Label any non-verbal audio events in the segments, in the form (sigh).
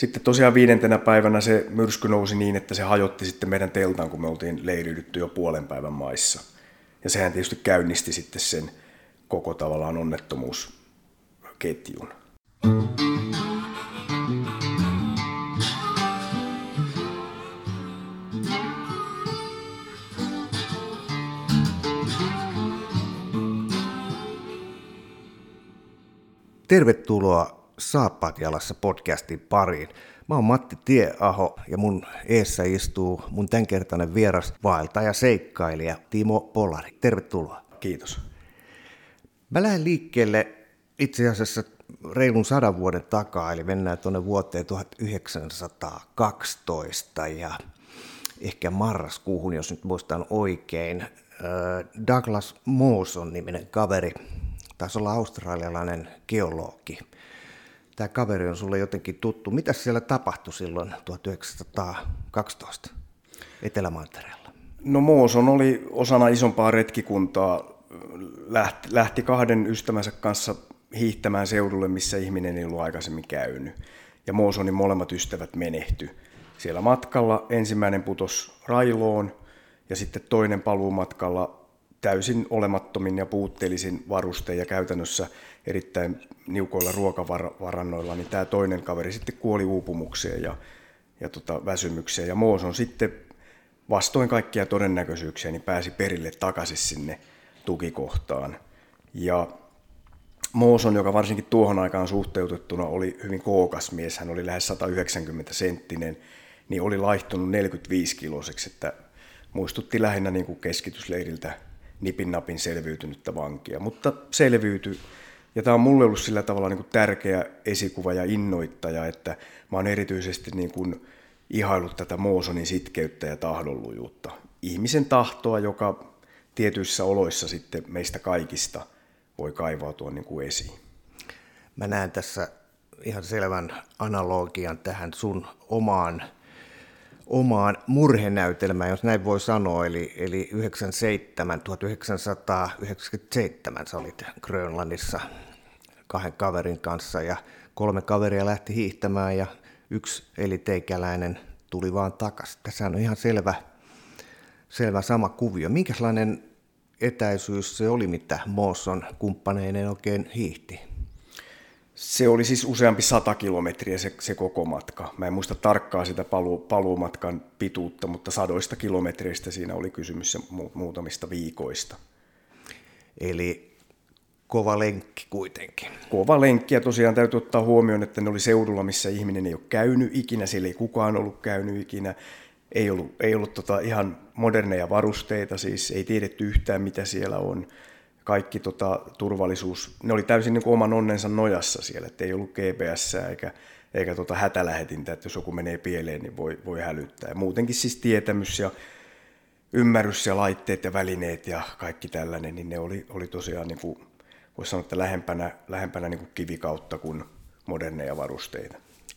sitten tosiaan viidentenä päivänä se myrsky nousi niin, että se hajotti sitten meidän teltan, kun me oltiin leiriydytty jo puolen päivän maissa. Ja sehän tietysti käynnisti sitten sen koko tavallaan onnettomuusketjun. Tervetuloa Saappaat jalassa podcastin pariin. Mä oon Matti Tieaho ja mun eessä istuu mun tämänkertainen vieras vaeltaja seikkailija Timo Polari. Tervetuloa. Kiitos. Mä lähden liikkeelle itse asiassa reilun sadan vuoden takaa, eli mennään tuonne vuoteen 1912 ja ehkä marraskuuhun, jos nyt muistan oikein. Douglas Mawson niminen kaveri, taisi olla australialainen geologi. Tämä kaveri on sulle jotenkin tuttu. Mitä siellä tapahtui silloin 1912 Etelämantereella? No Mooson oli osana isompaa retkikuntaa, lähti, lähti kahden ystävänsä kanssa hiihtämään seudulle, missä ihminen ei ollut aikaisemmin käynyt. Ja Moosonin molemmat ystävät menehty. Siellä matkalla ensimmäinen putos railoon ja sitten toinen paluumatkalla täysin olemattomin ja puutteellisin varustein ja käytännössä erittäin niukoilla ruokavarannoilla, niin tämä toinen kaveri sitten kuoli uupumukseen ja, ja tota, väsymykseen. Ja Moos on sitten vastoin kaikkia todennäköisyyksiä niin pääsi perille takaisin sinne tukikohtaan. Ja Mooson, joka varsinkin tuohon aikaan suhteutettuna oli hyvin kookas mies, hän oli lähes 190 senttinen, niin oli laihtunut 45 kiloseksi, että muistutti lähinnä niin kuin keskitysleiriltä nipin napin selviytynyttä vankia, mutta selviytyi. Ja tämä on mulle ollut sillä tavalla niin kuin tärkeä esikuva ja innoittaja, että mä oon erityisesti niin kuin ihailut tätä Moosonin sitkeyttä ja tahdonlujuutta. Ihmisen tahtoa, joka tietyissä oloissa sitten meistä kaikista voi kaivautua niin kuin esiin. Mä näen tässä ihan selvän analogian tähän sun omaan omaan murhenäytelmään, jos näin voi sanoa, eli, eli 97, 1997 sä olit Grönlannissa kahden kaverin kanssa ja kolme kaveria lähti hiihtämään ja yksi eliteikäläinen tuli vaan takaisin. Tässä on ihan selvä, selvä sama kuvio. Minkälainen etäisyys se oli, mitä Moosson kumppaneinen oikein hiihti? Se oli siis useampi sata kilometriä se, se koko matka. Mä en muista tarkkaa sitä paluu, paluumatkan pituutta, mutta sadoista kilometreistä siinä oli kysymys muutamista viikoista. Eli kova lenkki kuitenkin. Kova lenkki ja tosiaan täytyy ottaa huomioon, että ne oli seudulla, missä ihminen ei ole käynyt ikinä, siellä ei kukaan ollut käynyt ikinä. Ei ollut, ei ollut tota ihan moderneja varusteita, siis ei tiedetty yhtään mitä siellä on kaikki tota, turvallisuus, ne oli täysin niin kuin oman onnensa nojassa siellä, että ei ollut GPS eikä, eikä tota hätälähetintä, että jos joku menee pieleen, niin voi, voi hälyttää. Ja muutenkin siis tietämys ja ymmärrys ja laitteet ja välineet ja kaikki tällainen, niin ne oli, oli tosiaan, niin kuin, voisi sanoa, että lähempänä, lähempänä niin kuin kivikautta kuin moderneja varusteita.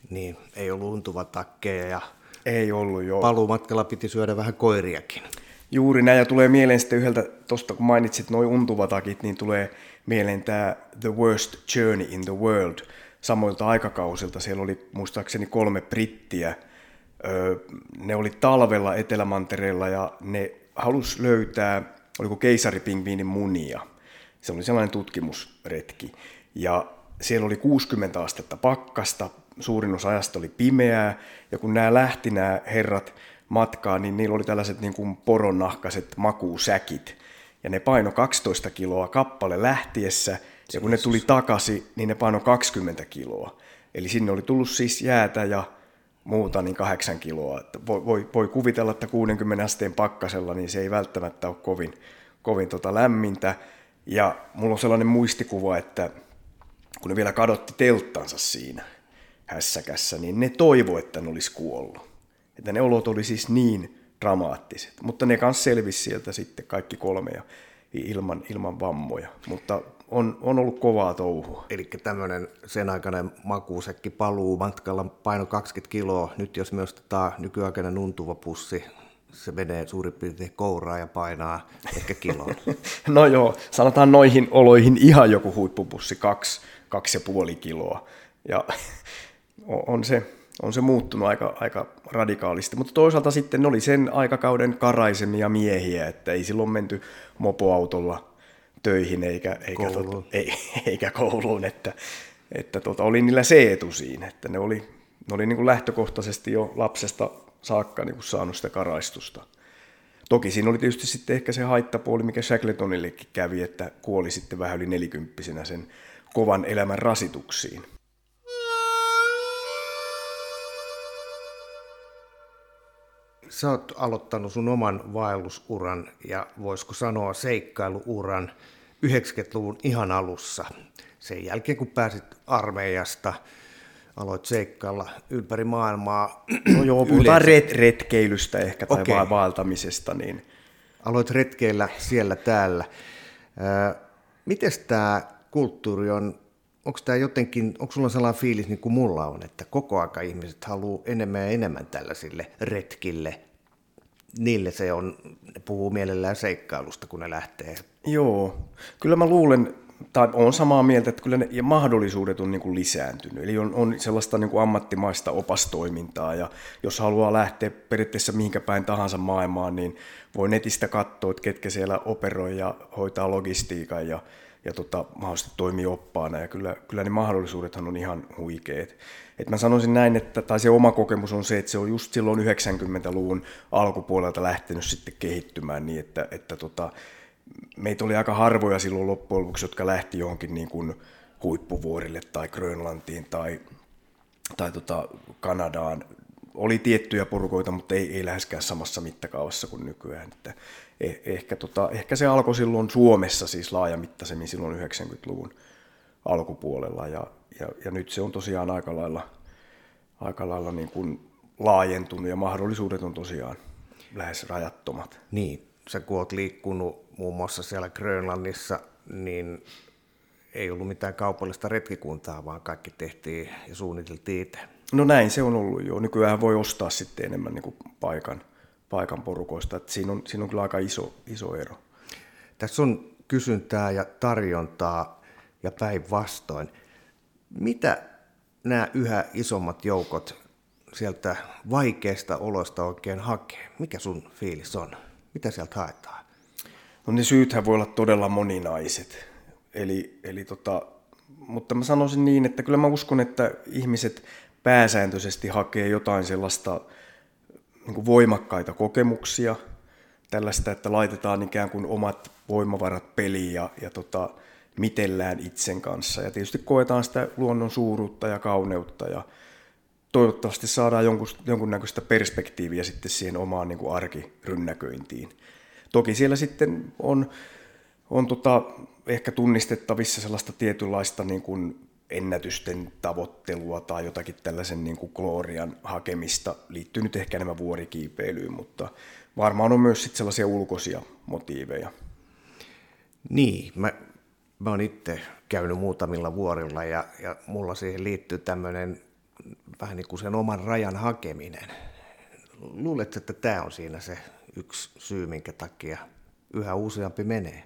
Niin, ei ollut untuva takkeja ja ei ollut, joo. paluumatkalla piti syödä vähän koiriakin. Juuri näin, ja tulee mieleen sitten yhdeltä, tuosta kun mainitsit noin untuvatakit, niin tulee mieleen tämä The Worst Journey in the World samoilta aikakausilta. Siellä oli muistaakseni kolme brittiä. Ne oli talvella Etelämantereella ja ne halus löytää, oliko keisaripingviinin munia. Se oli sellainen tutkimusretki. Ja siellä oli 60 astetta pakkasta, suurin osa ajasta oli pimeää, ja kun nämä lähti nämä herrat matkaa, niin niillä oli tällaiset niin kuin poronnahkaiset makuusäkit. Ja ne paino 12 kiloa kappale lähtiessä, ja kun ne tuli takaisin, niin ne paino 20 kiloa. Eli sinne oli tullut siis jäätä ja muuta niin 8 kiloa. Että voi, voi, voi kuvitella, että 60 asteen pakkasella niin se ei välttämättä ole kovin, kovin tota lämmintä. Ja mulla on sellainen muistikuva, että kun ne vielä kadotti telttansa siinä hässäkässä, niin ne toivo, että ne olisi kuollut. Että ne olot oli siis niin dramaattiset. Mutta ne kanssa selvisi sieltä sitten kaikki kolme ja ilman, ilman vammoja. Mutta on, on ollut kovaa touhua. Eli tämmöinen sen aikainen makuusekki paluu matkalla paino 20 kiloa. Nyt jos me ostetaan nykyaikainen untuva pussi, se menee suurin piirtein kouraa ja painaa ehkä kiloon. (laughs) no joo, sanotaan noihin oloihin ihan joku huippupussi, kaksi, kaksi ja puoli kiloa. Ja (laughs) on se, on se muuttunut aika, aika radikaalisti. Mutta toisaalta sitten ne oli sen aikakauden karaisemia miehiä, että ei silloin menty mopoautolla töihin eikä, eikä, kouluun. Tota, ei, (laughs) eikä kouluun, että, että tota, oli niillä se etu siinä, että ne oli, ne oli niin kuin lähtökohtaisesti jo lapsesta saakka niin kuin saanut sitä karaistusta. Toki siinä oli tietysti sitten ehkä se haittapuoli, mikä Shackletonillekin kävi, että kuoli sitten vähän yli nelikymppisenä sen kovan elämän rasituksiin. Sä oot aloittanut sun oman vaellusuran ja voisiko sanoa seikkailuuran 90-luvun ihan alussa. Sen jälkeen kun pääsit armeijasta, aloit seikkailla ympäri maailmaa. No joo, puhutaan ret- retkeilystä ehkä tai okay. vaeltamisesta, niin Aloit retkeillä siellä täällä. Miten tämä kulttuuri on, onko tämä jotenkin, onko sulla sellainen fiilis niin kuin mulla on, että koko aika ihmiset haluaa enemmän ja enemmän tällaisille retkille. Niille se on, ne puhuu mielellään seikkailusta, kun ne lähtee. Joo, kyllä mä luulen, tai on samaa mieltä, että kyllä ne mahdollisuudet on niin kuin lisääntynyt. Eli on, on sellaista niin kuin ammattimaista opastoimintaa, ja jos haluaa lähteä periaatteessa mihinkä päin tahansa maailmaan, niin voi netistä katsoa, että ketkä siellä operoi ja hoitaa logistiikan ja, ja tota, mahdollisesti toimii oppaana, ja kyllä, kyllä ne mahdollisuudethan on ihan huikeet. Et mä sanoisin näin, että tai se oma kokemus on se, että se on just silloin 90-luvun alkupuolelta lähtenyt sitten kehittymään niin, että, että tota, meitä oli aika harvoja silloin loppujen lopuksi, jotka lähti johonkin niin kuin huippuvuorille tai Grönlantiin tai, tai tota Kanadaan. Oli tiettyjä porukoita, mutta ei, ei läheskään samassa mittakaavassa kuin nykyään. Että eh, ehkä, tota, ehkä se alkoi silloin Suomessa siis laajamittaisemmin silloin 90-luvun alkupuolella ja, ja, ja nyt se on tosiaan aika lailla, aika lailla niin kuin laajentunut ja mahdollisuudet on tosiaan lähes rajattomat. Niin, sä kun oot liikkunut muun muassa siellä Grönlannissa, niin ei ollut mitään kaupallista retkikuntaa, vaan kaikki tehtiin ja suunniteltiin itse. No näin se on ollut jo. Nykyään voi ostaa sitten enemmän niin kuin paikan, paikan porukoista. Että siinä, on, siinä on kyllä aika iso, iso ero. Tässä on kysyntää ja tarjontaa ja päinvastoin. Mitä nämä yhä isommat joukot sieltä vaikeista oloista oikein hakee? Mikä sun fiilis on? Mitä sieltä haetaan? No ne syythän voi olla todella moninaiset. Eli, eli tota, mutta mä sanoisin niin, että kyllä mä uskon, että ihmiset pääsääntöisesti hakee jotain sellaista niin voimakkaita kokemuksia, tällaista, että laitetaan ikään kuin omat voimavarat peliin ja, ja tota, mitellään itsen kanssa. Ja tietysti koetaan sitä luonnon suuruutta ja kauneutta ja toivottavasti saadaan jonkun, jonkunnäköistä perspektiiviä sitten siihen omaan niin kuin arkirynnäköintiin. Toki siellä sitten on, on tota, ehkä tunnistettavissa sellaista tietynlaista niin kuin ennätysten tavoittelua tai jotakin tällaisen niin kuin glorian hakemista, liittyy nyt ehkä enemmän vuorikiipeilyyn, mutta varmaan on myös sitten sellaisia ulkoisia motiiveja. Niin, mä, mä oon itse käynyt muutamilla vuorilla ja, ja mulla siihen liittyy tämmöinen vähän niin kuin sen oman rajan hakeminen. Luuletko, että tämä on siinä se yksi syy, minkä takia yhä useampi menee?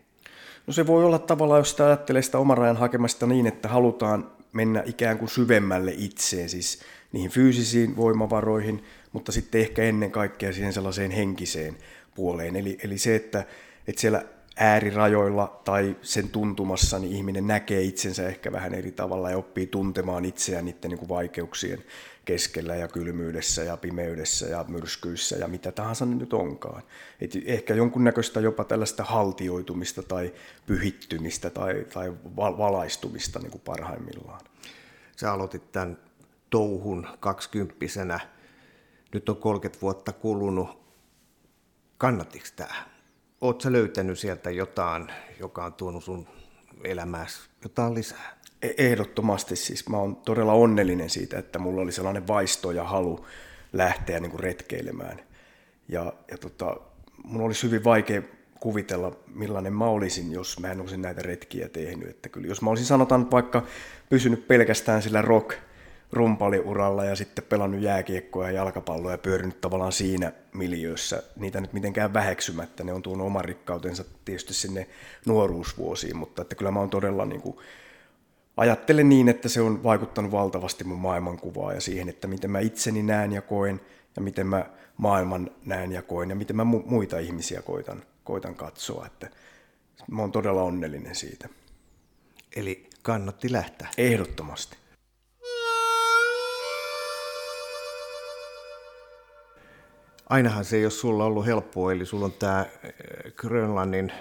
No se voi olla tavallaan, jos sitä ajattelee sitä oman rajan hakemasta niin, että halutaan mennä ikään kuin syvemmälle itseen, siis niihin fyysisiin voimavaroihin, mutta sitten ehkä ennen kaikkea siihen sellaiseen henkiseen puoleen. Eli, eli se, että, että siellä äärirajoilla tai sen tuntumassa niin ihminen näkee itsensä ehkä vähän eri tavalla ja oppii tuntemaan itseään niiden niin kuin vaikeuksien keskellä ja kylmyydessä ja pimeydessä ja myrskyissä ja mitä tahansa ne nyt onkaan. Et ehkä jonkunnäköistä jopa tällaista haltioitumista tai pyhittymistä tai, tai valaistumista niin kuin parhaimmillaan. Sä aloitit tämän touhun kaksikymppisenä. Nyt on 30 vuotta kulunut. Kannattiko tämä? Oletko löytänyt sieltä jotain, joka on tuonut sun elämääsi jotain lisää? Ehdottomasti siis. Mä oon todella onnellinen siitä, että mulla oli sellainen vaisto ja halu lähteä niin kuin retkeilemään. Ja, ja tota, mun olisi hyvin vaikea kuvitella, millainen mä olisin, jos mä en olisi näitä retkiä tehnyt. Että kyllä, jos mä olisin sanotaan vaikka pysynyt pelkästään sillä rock rumpaliuralla ja sitten pelannut jääkiekkoa ja jalkapalloa ja pyörinyt tavallaan siinä miljöössä, niitä nyt mitenkään väheksymättä, ne on tuonut oman rikkautensa tietysti sinne nuoruusvuosiin, mutta että kyllä mä oon todella niin kuin ajattelen niin, että se on vaikuttanut valtavasti mun maailmankuvaa ja siihen, että miten mä itseni näen ja koen ja miten mä maailman näen ja koen ja miten mä muita ihmisiä koitan, koitan katsoa. Että mä oon todella onnellinen siitä. Eli kannatti lähteä? Ehdottomasti. Ainahan se ei ole sulla ollut helppoa, eli sulla on tämä eh, Grönlannin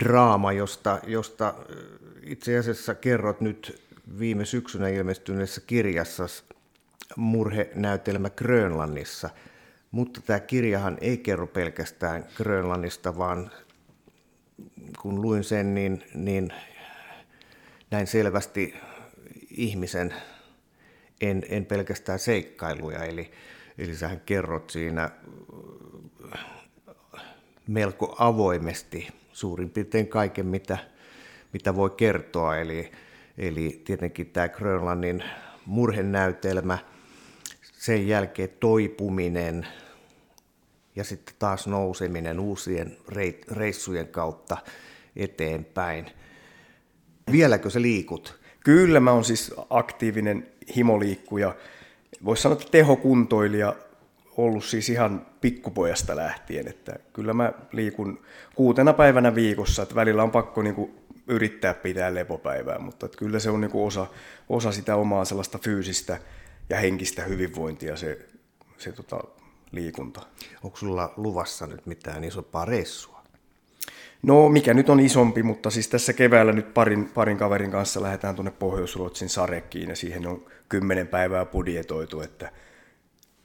draama, josta, josta eh, itse asiassa kerrot nyt viime syksynä ilmestyneessä kirjassa murhenäytelmä Grönlannissa. Mutta tämä kirjahan ei kerro pelkästään Grönlannista, vaan kun luin sen, niin, niin näin selvästi ihmisen, en, en pelkästään seikkailuja. Eli, eli sähän kerrot siinä melko avoimesti suurin piirtein kaiken, mitä, mitä voi kertoa. Eli, eli tietenkin tämä Grönlannin murhenäytelmä, sen jälkeen toipuminen ja sitten taas nouseminen uusien reissujen kautta eteenpäin. Vieläkö se liikut? Kyllä, mä oon siis aktiivinen himoliikkuja. Voisi sanoa, että tehokuntoilija ollut siis ihan pikkupojasta lähtien, että kyllä mä liikun kuutena päivänä viikossa, että välillä on pakko niin kuin yrittää pitää lepopäivää, mutta että kyllä se on niin kuin osa, osa sitä omaa sellaista fyysistä ja henkistä hyvinvointia se, se tota, liikunta. Onko sulla luvassa nyt mitään isompaa reissua? No mikä nyt on isompi, mutta siis tässä keväällä nyt parin, parin kaverin kanssa lähdetään tuonne Pohjois-Ruotsin Sarekkiin ja siihen on kymmenen päivää budjetoitu, että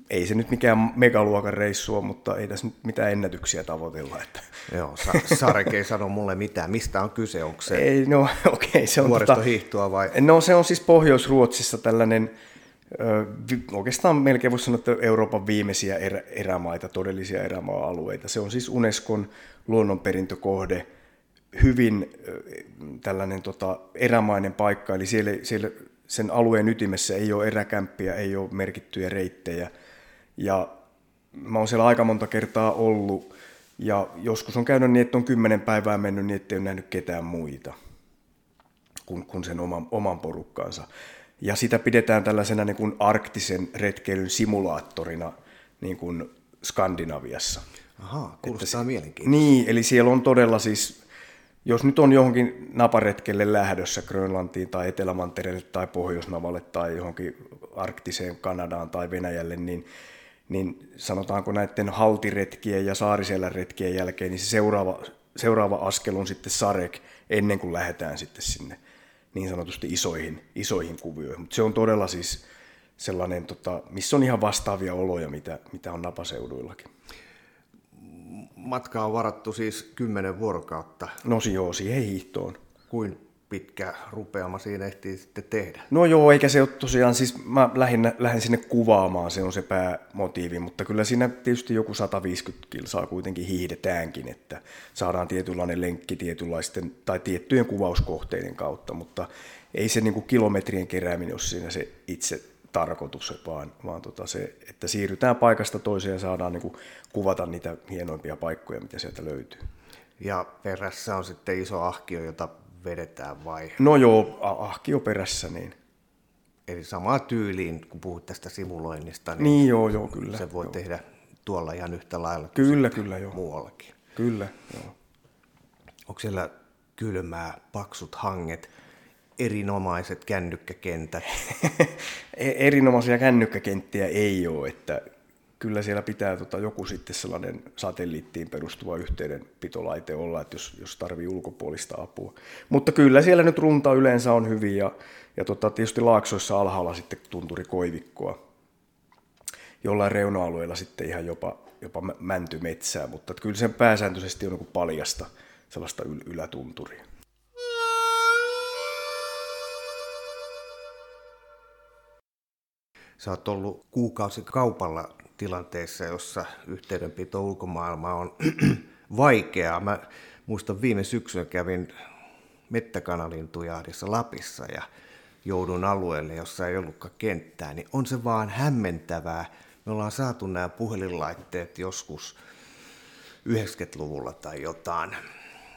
ei se nyt mikään megaluokan reissu mutta ei tässä nyt mitään ennätyksiä tavoitella. Että. Joo, Sa- Sarek ei sano mulle mitään. Mistä on kyse? Onko se, ei, no, (laughs) okay, se on vuoristohiihtoa vai? No se on siis Pohjois-Ruotsissa tällainen, oikeastaan melkein voisi sanoa, että Euroopan viimeisiä erä, erämaita, todellisia erämaa-alueita. Se on siis Unescon luonnonperintökohde, hyvin tällainen tota, erämainen paikka, eli siellä, siellä sen alueen ytimessä ei ole eräkämppiä, ei ole merkittyjä reittejä. Ja mä oon siellä aika monta kertaa ollut, ja joskus on käynyt niin, että on kymmenen päivää mennyt niin, ettei ole nähnyt ketään muita kuin, kuin sen oman, oman porukkaansa. Ja sitä pidetään tällaisena niin kuin arktisen retkeilyn simulaattorina niin kuin Skandinaviassa. Aha, kuulostaa mielenkiintoista. Niin, eli siellä on todella siis, jos nyt on johonkin naparetkelle lähdössä Grönlantiin tai Etelämantereelle tai Pohjoisnavalle tai johonkin arktiseen Kanadaan tai Venäjälle, niin, niin sanotaanko näiden haltiretkien ja saariselän retkien jälkeen, niin se seuraava, seuraava askel on sitten Sarek ennen kuin lähdetään sitten sinne niin sanotusti isoihin, isoihin kuvioihin. Mutta se on todella siis sellainen, tota, missä on ihan vastaavia oloja, mitä, mitä on napaseuduillakin. Matka on varattu siis kymmenen vuorokautta. No joo, siihen hiihtoon. Kuin pitkä rupeama siinä ehtii sitten tehdä? No joo, eikä se ole tosiaan, siis mä lähdin, lähden sinne kuvaamaan, se on se päämotiivi, mutta kyllä siinä tietysti joku 150 kilsaa kuitenkin hiihdetäänkin, että saadaan tietynlainen lenkki tietynlaisten tai tiettyjen kuvauskohteiden kautta, mutta ei se niin kuin kilometrien kerääminen ole siinä se itse tarkoitus, vaan, vaan tota se, että siirrytään paikasta toiseen ja saadaan niin kuin kuvata niitä hienoimpia paikkoja, mitä sieltä löytyy. Ja perässä on sitten iso ahkio, jota vedetään vai? No joo, ahkio perässä niin. Eli samaa tyyliin, kun puhut tästä simuloinnista, niin, niin joo, joo, kyllä. Se voi joo. tehdä tuolla ihan yhtä lailla kyllä, kyllä, joo. muuallakin. Kyllä, joo. Onko siellä kylmää, paksut hanget, erinomaiset kännykkäkentät? (laughs) E-, erinomaisia kännykkäkenttiä ei ole, että kyllä siellä pitää tota, joku sitten sellainen satelliittiin perustuva yhteydenpitolaite olla, että jos, jos tarvii ulkopuolista apua. Mutta kyllä siellä nyt runta yleensä on hyvin ja, ja tota, tietysti laaksoissa alhaalla sitten tunturi koivikkoa. Jollain reuna-alueella sitten ihan jopa, jopa mäntymetsää, mutta kyllä se pääsääntöisesti on niin paljasta sellaista yl- ylätunturia. Sä oot ollut kuukausi kaupalla tilanteessa, jossa yhteydenpito ulkomaailmaa on (clears throat) vaikeaa. Mä muistan viime syksynä kävin mettäkanalintujahdissa Lapissa ja joudun alueelle, jossa ei ollutkaan kenttää, niin on se vaan hämmentävää. Me ollaan saatu nämä puhelinlaitteet joskus 90-luvulla tai jotain,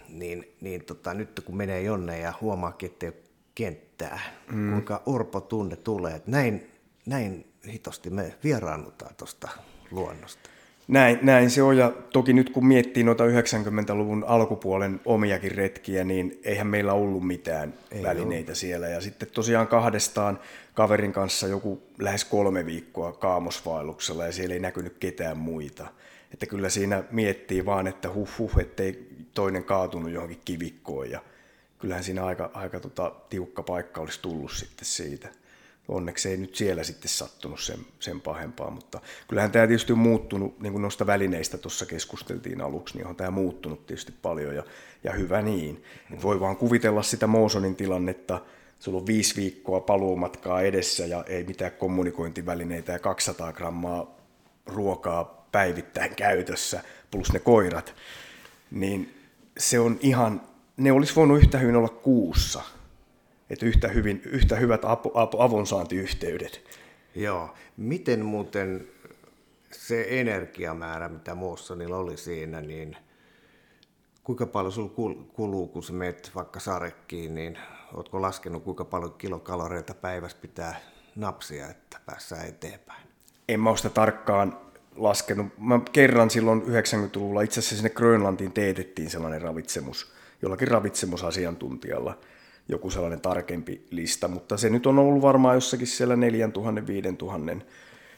niin, niin tota, nyt kun menee jonne ja huomaa, että ei kenttää, mm. kuinka orpo tunne tulee, että näin, näin hitosti me vieraannutaan tuosta luonnosta. Näin, näin se on, ja toki nyt kun miettii noita 90-luvun alkupuolen omiakin retkiä, niin eihän meillä ollut mitään Ei välineitä ole. siellä. Ja sitten tosiaan kahdestaan kaverin kanssa joku lähes kolme viikkoa kaamosvaelluksella, ja siellä ei näkynyt ketään muita. Että kyllä siinä miettii vaan, että huh huh, ettei toinen kaatunut johonkin kivikkoon, ja kyllähän siinä aika, aika tota, tiukka paikka olisi tullut sitten siitä onneksi ei nyt siellä sitten sattunut sen, sen pahempaa, mutta kyllähän tämä tietysti on muuttunut, niin kuin noista välineistä tuossa keskusteltiin aluksi, niin on tämä muuttunut tietysti paljon ja, ja hyvä niin. Et voi vaan kuvitella sitä Moosonin tilannetta, sulla on viisi viikkoa paluumatkaa edessä ja ei mitään kommunikointivälineitä ja 200 grammaa ruokaa päivittäin käytössä, plus ne koirat, niin se on ihan, ne olisi voinut yhtä hyvin olla kuussa – että yhtä, hyvin, yhtä hyvät apu, apu, avunsaantiyhteydet. Joo. Miten muuten se energiamäärä, mitä niillä oli siinä, niin kuinka paljon sinulla kuluu, kun sä menet vaikka sarekkiin, niin oletko laskenut, kuinka paljon kilokaloreita päivässä pitää napsia, että päässään eteenpäin? En mä ole sitä tarkkaan laskenut. Mä kerran silloin 90-luvulla itse asiassa sinne Grönlantiin teetettiin sellainen ravitsemus, jollakin ravitsemusasiantuntijalla – joku sellainen tarkempi lista, mutta se nyt on ollut varmaan jossakin siellä 4000-5000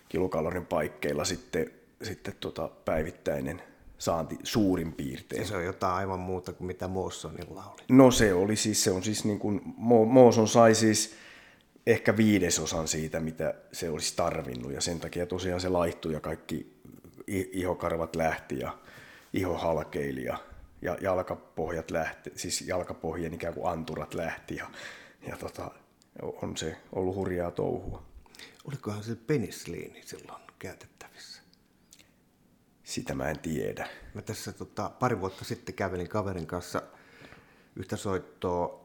kilokalorin paikkeilla sitten, sitten tota päivittäinen saanti suurin piirtein. Ja se on jotain aivan muuta kuin mitä Moosonilla oli. No se oli siis, se on siis niin kuin, Mooson sai siis ehkä viidesosan siitä, mitä se olisi tarvinnut ja sen takia tosiaan se laihtui ja kaikki ihokarvat lähti ja iho halkeili ja ja jalkapohjat lähti, siis jalkapohjien ikään kuin anturat lähti ja, ja tota, on se ollut hurjaa touhua. Olikohan se penisliini silloin käytettävissä? Sitä mä en tiedä. Mä tässä tota, pari vuotta sitten kävelin kaverin kanssa yhtä soittoa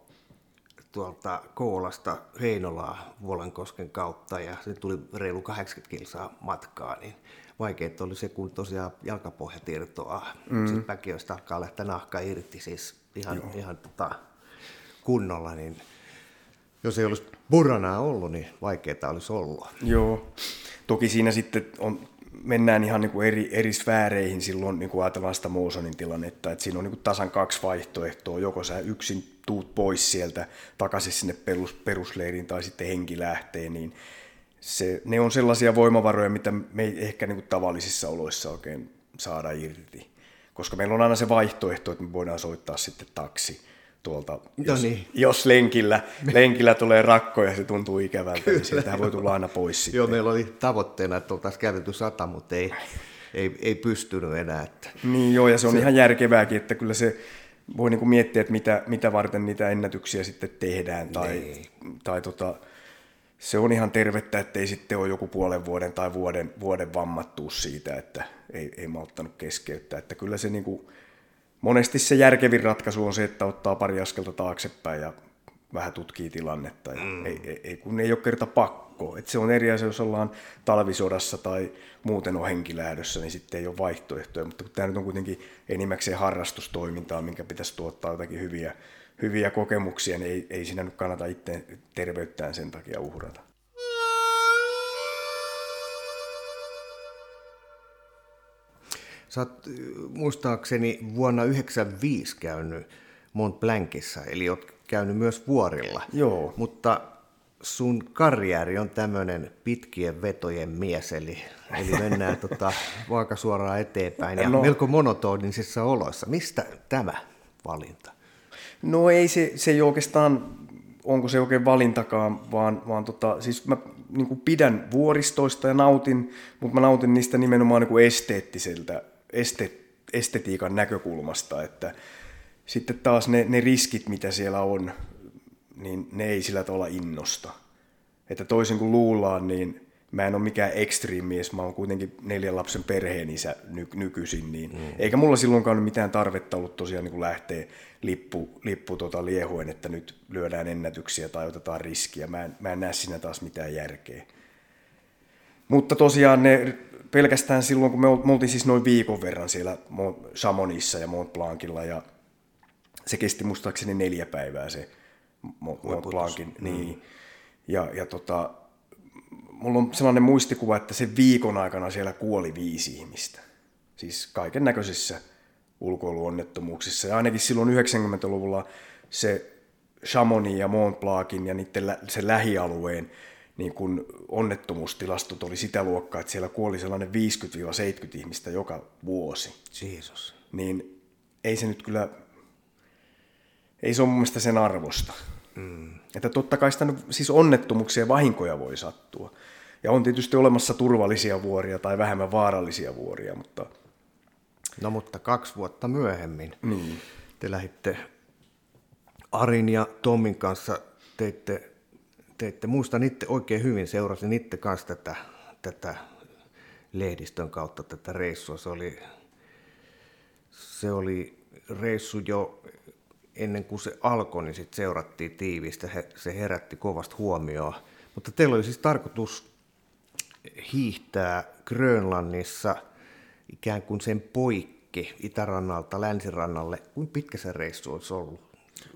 tuolta Koolasta Heinolaa Vuolankosken kautta ja se tuli reilu 80 kilsaa matkaa, niin vaikeet oli se, kun tosiaan jalkapohjat irtoaa. Mm. Sitten väkiöstä alkaa lähteä nahka irti siis ihan, ihan tota, kunnolla, niin jos ei olisi buranaa ollut, niin vaikeaa olisi ollut. Joo, toki siinä sitten on, mennään ihan niin kuin eri, eri sfääreihin silloin, niin kuin ajatellaan sitä Moosonin tilannetta, että siinä on niin kuin tasan kaksi vaihtoehtoa, joko sä yksin tuut pois sieltä takaisin sinne perus, perusleiriin tai sitten henki lähtee, niin se, ne on sellaisia voimavaroja, mitä me ei ehkä niin kuin tavallisissa oloissa oikein saada irti. Koska meillä on aina se vaihtoehto, että me voidaan soittaa sitten taksi tuolta, no jos, niin. jos lenkillä, (laughs) lenkillä tulee rakko ja se tuntuu ikävältä, niin Kyllä. niin sieltähän voi tulla aina pois sitten. Joo, meillä oli tavoitteena, että oltaisiin kävelty sata, mutta ei, ei, ei pystynyt enää. Että. Niin joo, ja se on se... ihan järkevääkin, että kyllä se voi niin kuin miettiä, että mitä, mitä varten niitä ennätyksiä sitten tehdään, tai, niin. tai tota, se on ihan tervettä, ettei sitten ole joku puolen vuoden tai vuoden, vuoden vammattuus siitä, että ei, ei malttanut keskeyttää. Että kyllä se niin kuin, monesti se järkevin ratkaisu on se, että ottaa pari askelta taaksepäin ja vähän tutkii tilannetta. Ja mm. ei, ei, ei, kun ei ole kerta pakko. Et se on eri asia, jos ollaan talvisodassa tai muuten on henkilähdössä, niin sitten ei ole vaihtoehtoja. Mutta kun tämä nyt on kuitenkin enimmäkseen harrastustoimintaa, minkä pitäisi tuottaa jotakin hyviä hyviä kokemuksia, niin ei, ei siinä nyt kannata itse terveyttään sen takia uhrata. Sä oot muistaakseni vuonna 1995 käynyt Mont Blancissa, eli oot käynyt myös vuorilla. Joo. Mutta sun karjääri on tämmöinen pitkien vetojen mies, eli, eli mennään (laughs) tota, vaaka suoraan eteenpäin ja no. melko monotonisissa oloissa. Mistä tämä valinta? No ei se, se ei oikeastaan, onko se oikein valintakaan, vaan, vaan tota, siis mä niin pidän vuoristoista ja nautin, mutta mä nautin niistä nimenomaan niin esteettiseltä, este, estetiikan näkökulmasta, että sitten taas ne, ne riskit, mitä siellä on, niin ne ei sillä tavalla innosta. Että toisin kuin luullaan, niin mä en ole mikään mies, mä oon kuitenkin neljän lapsen perheen isä ny- nykyisin, niin mm. eikä mulla silloinkaan ole mitään tarvetta ollut tosiaan niin kuin lähteä lippu, lippu tota liehuen, että nyt lyödään ennätyksiä tai otetaan riskiä. Mä en, mä en näe siinä taas mitään järkeä. Mutta tosiaan ne pelkästään silloin, kun me, oltiin siis noin viikon verran siellä Chamonissa ja Mont Blancilla ja se kesti muistaakseni neljä päivää se Mont Blancin. Mm. Niin. Ja, ja tota, mulla on sellainen muistikuva, että se viikon aikana siellä kuoli viisi ihmistä. Siis kaiken näköisissä ulkoiluonnettomuuksissa. Ja ainakin silloin 90-luvulla se Chamonix ja Mont Blancin ja niiden sen lähialueen niin kun onnettomuustilastot oli sitä luokkaa, että siellä kuoli sellainen 50-70 ihmistä joka vuosi. Jeesus. Niin ei se nyt kyllä, ei se ole mun mielestä sen arvosta. Mm. Että totta kai sitä siis onnettomuuksia ja vahinkoja voi sattua. Ja on tietysti olemassa turvallisia vuoria tai vähemmän vaarallisia vuoria, mutta... No mutta kaksi vuotta myöhemmin niin. te lähditte Arin ja Tommin kanssa, teitte, teitte muistan itse oikein hyvin, seurasin itse kanssa tätä, tätä lehdistön kautta tätä reissua. Se oli, se oli reissu jo ennen kuin se alkoi, niin sit seurattiin tiivistä. Se herätti kovasti huomioon. Mutta teillä oli siis tarkoitus hiihtää Grönlannissa ikään kuin sen poikki itärannalta länsirannalle. Kuinka pitkä se reissu olisi ollut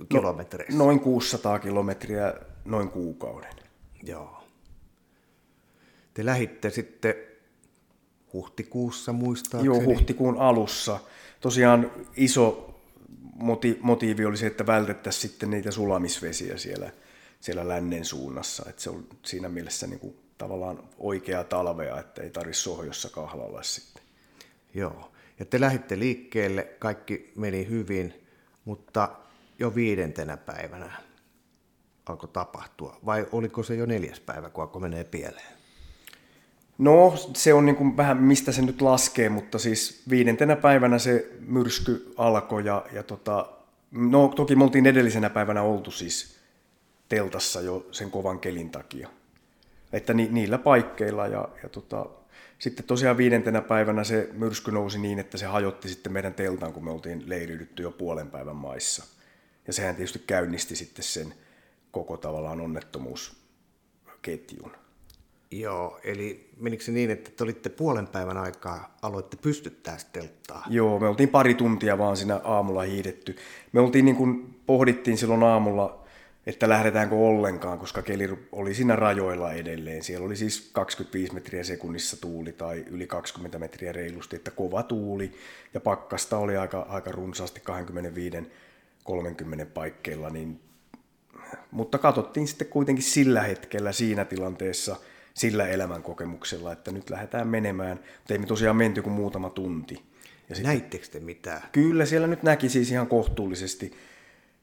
kilometreissä? No, noin 600 kilometriä noin kuukauden. Joo. Te lähditte sitten huhtikuussa muistaakseni? Joo, huhtikuun alussa. Tosiaan iso moti- motiivi oli se, että vältettäisiin sitten niitä sulamisvesiä siellä, siellä lännen suunnassa. Että se on siinä mielessä niin kuin tavallaan oikea talvea, että ei tarvitse sohjossa kahlalla sitten. Joo, ja te lähditte liikkeelle, kaikki meni hyvin, mutta jo viidentenä päivänä alkoi tapahtua, vai oliko se jo neljäs päivä, kun alkoi menee pieleen? No, se on niin kuin vähän mistä se nyt laskee, mutta siis viidentenä päivänä se myrsky alkoi ja, ja tota, no toki me oltiin edellisenä päivänä oltu siis teltassa jo sen kovan kelin takia. Että ni, niillä paikkeilla ja, ja tota, sitten tosiaan viidentenä päivänä se myrsky nousi niin, että se hajotti sitten meidän teltan, kun me oltiin leiriydytty jo puolen päivän maissa. Ja sehän tietysti käynnisti sitten sen koko tavallaan onnettomuusketjun. Joo, eli menikö se niin, että te olitte puolen päivän aikaa, aloitte pystyttää telttaa? Joo, me oltiin pari tuntia vaan siinä aamulla hiidetty. Me oltiin niin kuin, pohdittiin silloin aamulla, että lähdetäänkö ollenkaan, koska keli oli siinä rajoilla edelleen. Siellä oli siis 25 metriä sekunnissa tuuli tai yli 20 metriä reilusti, että kova tuuli ja pakkasta oli aika, aika runsaasti 25-30 paikkeilla, niin mutta katsottiin sitten kuitenkin sillä hetkellä siinä tilanteessa – sillä elämänkokemuksella, että nyt lähdetään menemään. Mutta ei me tosiaan menty kuin muutama tunti. Ja sitten, Näittekö te mitään? Kyllä, siellä nyt näki siis ihan kohtuullisesti.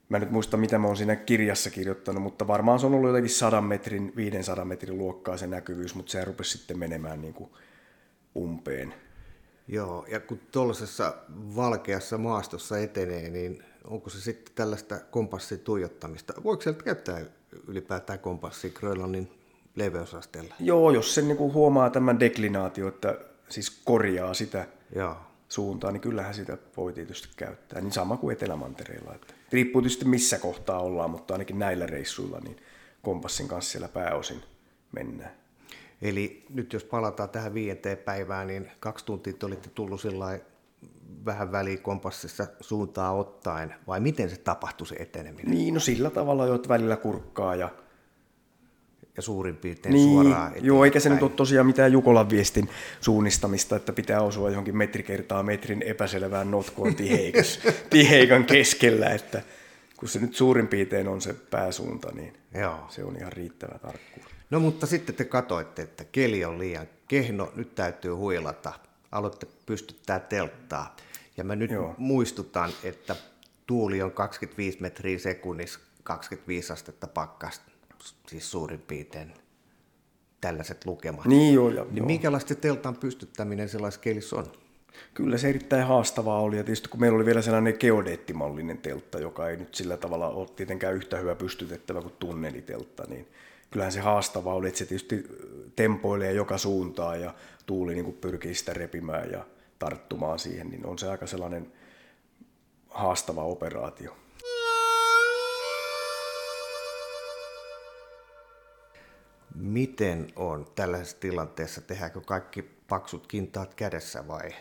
Mä en nyt muista, mitä mä oon siinä kirjassa kirjoittanut, mutta varmaan se on ollut jotenkin 100 metrin, 500 metrin luokkaa se näkyvyys, mutta se rupesi sitten menemään niin kuin umpeen. Joo, ja kun tuollaisessa valkeassa maastossa etenee, niin onko se sitten tällaista kompassin tuijottamista? Voiko sieltä käyttää ylipäätään kompassia Grönlannin leveysasteella. Joo, jos se niin huomaa tämän deklinaatio, että siis korjaa sitä Joo. suuntaa, niin kyllähän sitä voi tietysti käyttää. Niin sama kuin Etelämantereilla. Että riippuu tietysti missä kohtaa ollaan, mutta ainakin näillä reissuilla niin kompassin kanssa siellä pääosin mennään. Eli nyt jos palataan tähän viienteen päivään, niin kaksi tuntia te olitte tullut vähän väliin kompassissa suuntaa ottaen, vai miten se tapahtui se eteneminen? Niin, no sillä tavalla jo, että välillä kurkkaa ja ja suurin piirtein niin, suoraan eteenpäin. Joo, eikä se nyt ole tosiaan mitään Jukolan viestin suunnistamista, että pitää osua johonkin metri kertaa metrin epäselvään notkoon tiheikas, (laughs) tiheikan keskellä, että kun se nyt suurin piirtein on se pääsuunta, niin Joo. se on ihan riittävä tarkkuus. No mutta sitten te katoitte, että keli on liian kehno, nyt täytyy huilata, aloitte pystyttää telttaa. Ja mä nyt Joo. muistutan, että tuuli on 25 metriä sekunnissa, 25 astetta pakkasta siis suurin piirtein tällaiset lukemat. Niin joo. Ja, niin joo. minkälaista teltan pystyttäminen sellaisessa kelissä on? Kyllä se erittäin haastavaa oli ja tietysti kun meillä oli vielä sellainen geodeettimallinen teltta, joka ei nyt sillä tavalla ole tietenkään yhtä hyvä pystytettävä kuin tunneliteltta, niin kyllähän se haastavaa oli, että se tietysti tempoilee joka suuntaan ja tuuli niin kuin pyrkii sitä repimään ja tarttumaan siihen, niin on se aika sellainen haastava operaatio. Miten on tällaisessa tilanteessa? Tehdäänkö kaikki paksut kintaat kädessä vai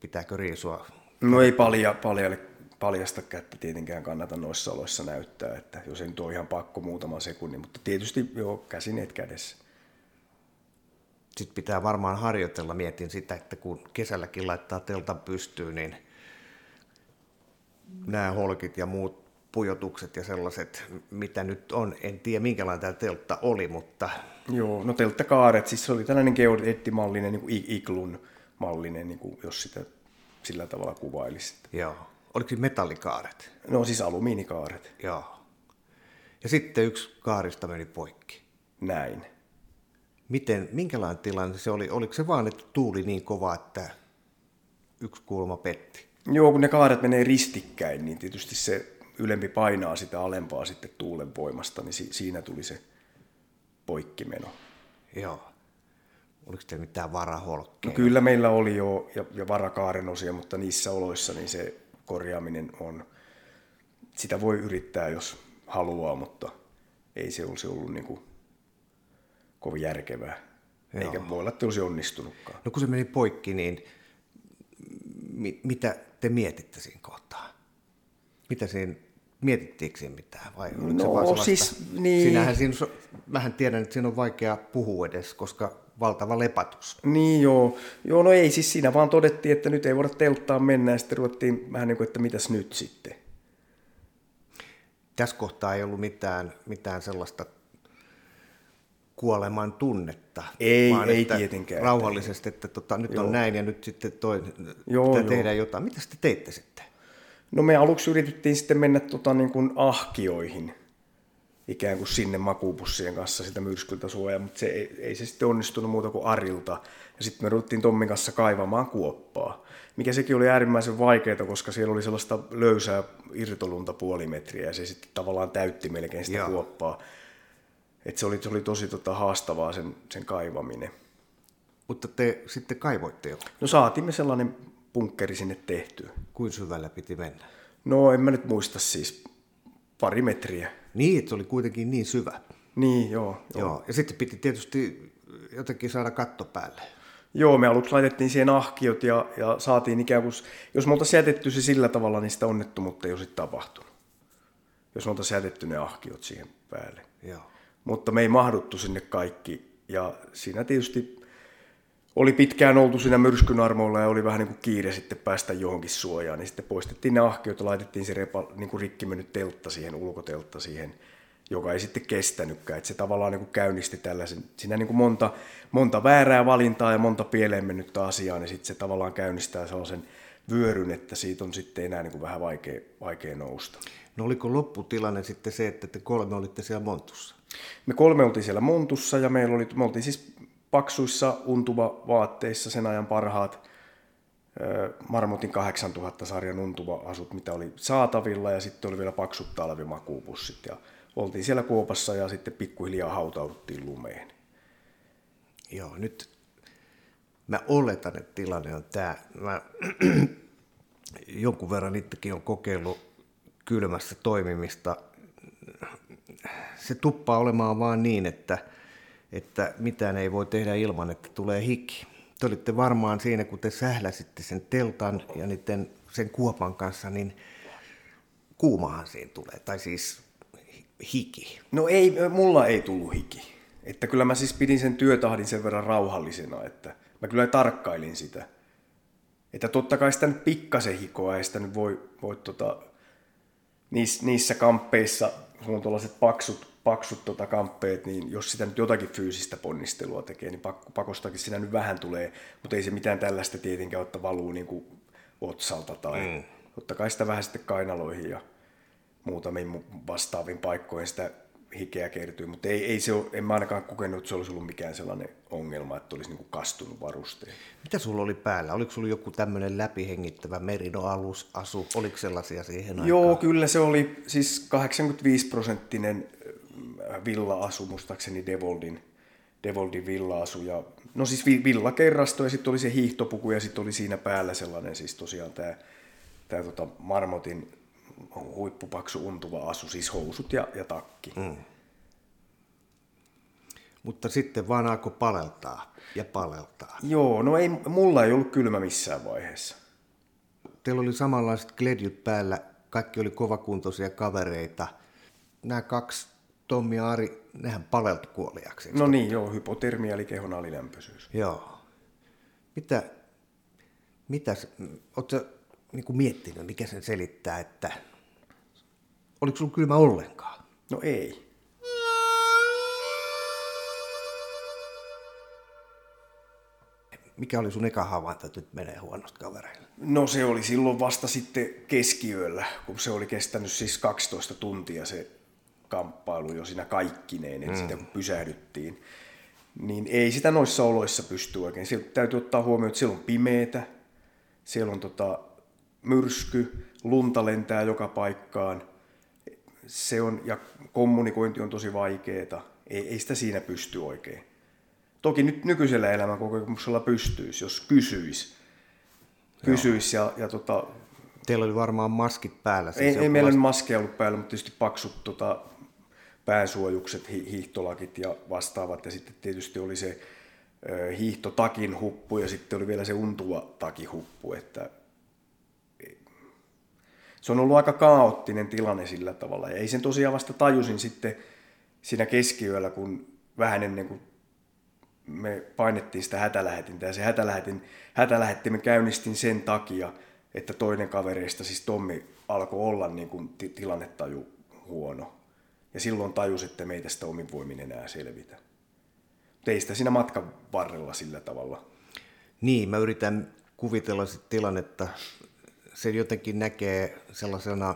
pitääkö riisua? No ei palja, paljalle paljasta kättä tietenkään kannata noissa oloissa näyttää, että jos ei nyt ole ihan pakko muutama sekunnin, mutta tietysti joo, käsineet kädessä. Sitten pitää varmaan harjoitella, mietin sitä, että kun kesälläkin laittaa teltan pystyyn, niin nämä holkit ja muut pujotukset ja sellaiset, mitä nyt on, en tiedä minkälainen tämä teltta oli, mutta... Joo, no telttakaaret, siis se oli tällainen geodettimallinen, niin kuin iglun mallinen, niin kuin jos sitä sillä tavalla kuvailisit. Joo. Oliko se metallikaaret? No siis alumiinikaaret. Joo. Ja sitten yksi kaarista meni poikki. Näin. Miten, minkälainen tilanne se oli? Oliko se vaan, että tuuli niin kova, että yksi kulma petti? Joo, kun ne kaaret menee ristikkäin, niin tietysti se ylempi painaa sitä alempaa sitten tuulen voimasta, niin si- siinä tuli se poikkimeno. Joo. Oliko teillä mitään varaholkkeja? No kyllä meillä oli jo ja, ja varakaaren osia, mutta niissä oloissa niin se korjaaminen on, sitä voi yrittää jos haluaa, mutta ei se olisi ollut niin kuin kovin järkevää. Joo. Eikä voi olla, että olisi onnistunutkaan. No kun se meni poikki, niin mi- mitä te mietitte siinä kohtaa? Mitä siinä, mietittiinkö siinä mitään? Vai oliko No, se vaan sellaista- siis, niin. Siinähän siinä, mähän tiedän, että siinä on vaikea puhua edes, koska valtava lepatus. Niin joo. joo, no ei siis siinä vaan todettiin, että nyt ei voida telttaan mennä ja sitten ruvettiin vähän niin kuin, että mitäs nyt sitten. Tässä kohtaa ei ollut mitään, mitään sellaista kuoleman tunnetta. Ei, vaan ei että tietenkään. Rauhallisesti, että tota, nyt Joo. on näin ja nyt sitten toi, Joo, pitää joo. tehdä jotain. Mitä te teitte sitten? No me aluksi yritettiin sitten mennä tota niin kuin ahkioihin, ikään kuin sinne makuupussien kanssa sitä myrskyltä suojaa, mutta se ei, ei se sitten onnistunut muuta kuin Arilta. Ja sitten me ruvettiin Tommin kanssa kaivamaan kuoppaa, mikä sekin oli äärimmäisen vaikeaa, koska siellä oli sellaista löysää irtolunta puoli metriä ja se sitten tavallaan täytti melkein sitä Joo. kuoppaa. Et se, oli, se oli tosi tota, haastavaa sen, sen kaivaminen. Mutta te sitten kaivoitte jo. No saatiin me sellainen punkkeri sinne tehtyä. Kuin syvällä piti mennä? No en mä nyt muista siis pari metriä. Niin, että se oli kuitenkin niin syvä. Niin, joo. Joo, Joo. Ja sitten piti tietysti jotenkin saada katto päälle. joo me aluksi laitettiin siihen ahkiot ja, ja saatiin ikään kuin, jos me oltaisiin jätetty se sillä tavalla, niin sitä onnettomuutta ei olisi tapahtunut. Jos me oltaisiin jätetty ne ahkiot siihen päälle. Joo. Mutta me ei mahduttu sinne kaikki. Ja siinä tietysti oli pitkään oltu siinä myrskyn armoilla ja oli vähän niin kuin kiire sitten päästä johonkin suojaan. Niin sitten poistettiin ne ahkiot ja laitettiin se repa, niin kuin rikki mennyt teltta siihen, ulkoteltta siihen, joka ei sitten kestänytkään. Että se tavallaan niin kuin käynnisti tällaisen, siinä niin kuin monta, monta väärää valintaa ja monta pieleen mennyttä asiaa, niin sitten se tavallaan käynnistää sellaisen vyöryn, että siitä on sitten enää niin kuin vähän vaikea, vaikea nousta. No oliko lopputilanne sitten se, että te kolme olitte siellä Montussa? Me kolme oltiin siellä Montussa ja meillä oli, me oltiin siis paksuissa untuva vaatteissa sen ajan parhaat Marmotin 8000 sarjan untuva asut, mitä oli saatavilla ja sitten oli vielä paksut talvimakuupussit ja oltiin siellä kuopassa ja sitten pikkuhiljaa hautauduttiin lumeen. Joo, nyt mä oletan, että tilanne on tämä. Mä (clears throat) jonkun verran itsekin on kokeillut kylmässä toimimista. Se tuppaa olemaan vaan niin, että, että mitään ei voi tehdä ilman, että tulee hiki. Te olitte varmaan siinä, kun te sähläsitte sen teltan ja niiden, sen kuopan kanssa, niin kuumahan siinä tulee, tai siis hiki. No ei, mulla ei tullut hiki. Että kyllä mä siis pidin sen työtahdin sen verran rauhallisena, että mä kyllä tarkkailin sitä. Että totta kai sitä nyt pikkasen hikoa, ei sitä nyt voi, voi tota, niissä, niissä kamppeissa, kun on tuollaiset paksut, paksut tota kamppeet, niin jos sitä nyt jotakin fyysistä ponnistelua tekee, niin pakko, pakostakin siinä nyt vähän tulee, mutta ei se mitään tällaista tietenkään, että valuu niin kuin otsalta tai mm. totta kai sitä vähän sitten kainaloihin ja muutamiin mu- vastaaviin paikkoihin sitä hikeä kertyy, mutta ei, ei se ole, en mä ainakaan kokenut, että se olisi ollut mikään sellainen ongelma, että olisi niin kuin kastunut varusteet. Mitä sulla oli päällä? Oliko sulla joku tämmöinen läpihengittävä merino-alus, asu? Oliko sellaisia siihen aikaan? Joo, kyllä se oli siis 85 prosenttinen villa-asu, muistaakseni Devoldin, Devoldin villa-asu. Ja, no siis vi- villakerrasto ja sitten oli se hiihtopuku ja sitten oli siinä päällä sellainen siis tosiaan tämä tää tota Marmotin huippupaksu untuva asu, siis housut ja, ja takki. Mm. Mutta sitten vaan alkoi paleltaa ja paleltaa. Joo, no ei, mulla ei ollut kylmä missään vaiheessa. teillä oli samanlaiset kledjut päällä, kaikki oli kovakuntoisia kavereita. Nämä kaksi, Tommi ja Ari, nehän paleltu kuoliaksi. No niin, joo, hypotermia eli kehon alilämpöisyys. Joo. Mitä, mitäs, ootko niin kuin miettinyt, mikä sen selittää, että oliko sulla kylmä ollenkaan? No ei. Mikä oli sun eka havainto, että nyt menee huonosti kavereille? No se oli silloin vasta sitten keskiyöllä, kun se oli kestänyt siis 12 tuntia se kamppailu jo siinä kaikkineen, että mm. sitten kun pysähdyttiin. Niin ei sitä noissa oloissa pysty oikein. Siellä täytyy ottaa huomioon, että siellä on pimeetä, siellä on tota myrsky, lunta lentää joka paikkaan. Se on, ja kommunikointi on tosi vaikeeta. Ei, ei sitä siinä pysty oikein. Toki nyt nykyisellä elämänkokemuksella pystyisi, jos kysyisi. Kysyisi ja, ja tota, Teillä oli varmaan maskit päällä. Siis ei, ei meillä vasta... maskeja ollut päällä, mutta tietysti paksut tota, pääsuojukset, hi- hiihtolakit ja vastaavat. Ja sitten tietysti oli se ö, hiihtotakin huppu ja sitten oli vielä se untuva takihuppu. Että se on ollut aika kaoottinen tilanne sillä tavalla. Ja ei sen tosiaan vasta tajusin sitten siinä keskiyöllä, kun vähän ennen kuin me painettiin sitä hätälähetintä. Ja se hätälähetin, hätälähettimen käynnistin sen takia, että toinen kavereista, siis Tommi, alkoi olla niin kuin tilannetaju huono. Ja silloin tajus, että meitä sitä omin voimin enää selvitä. Teistä siinä matkan varrella sillä tavalla. Niin, mä yritän kuvitella sitä tilannetta. Se jotenkin näkee sellaisena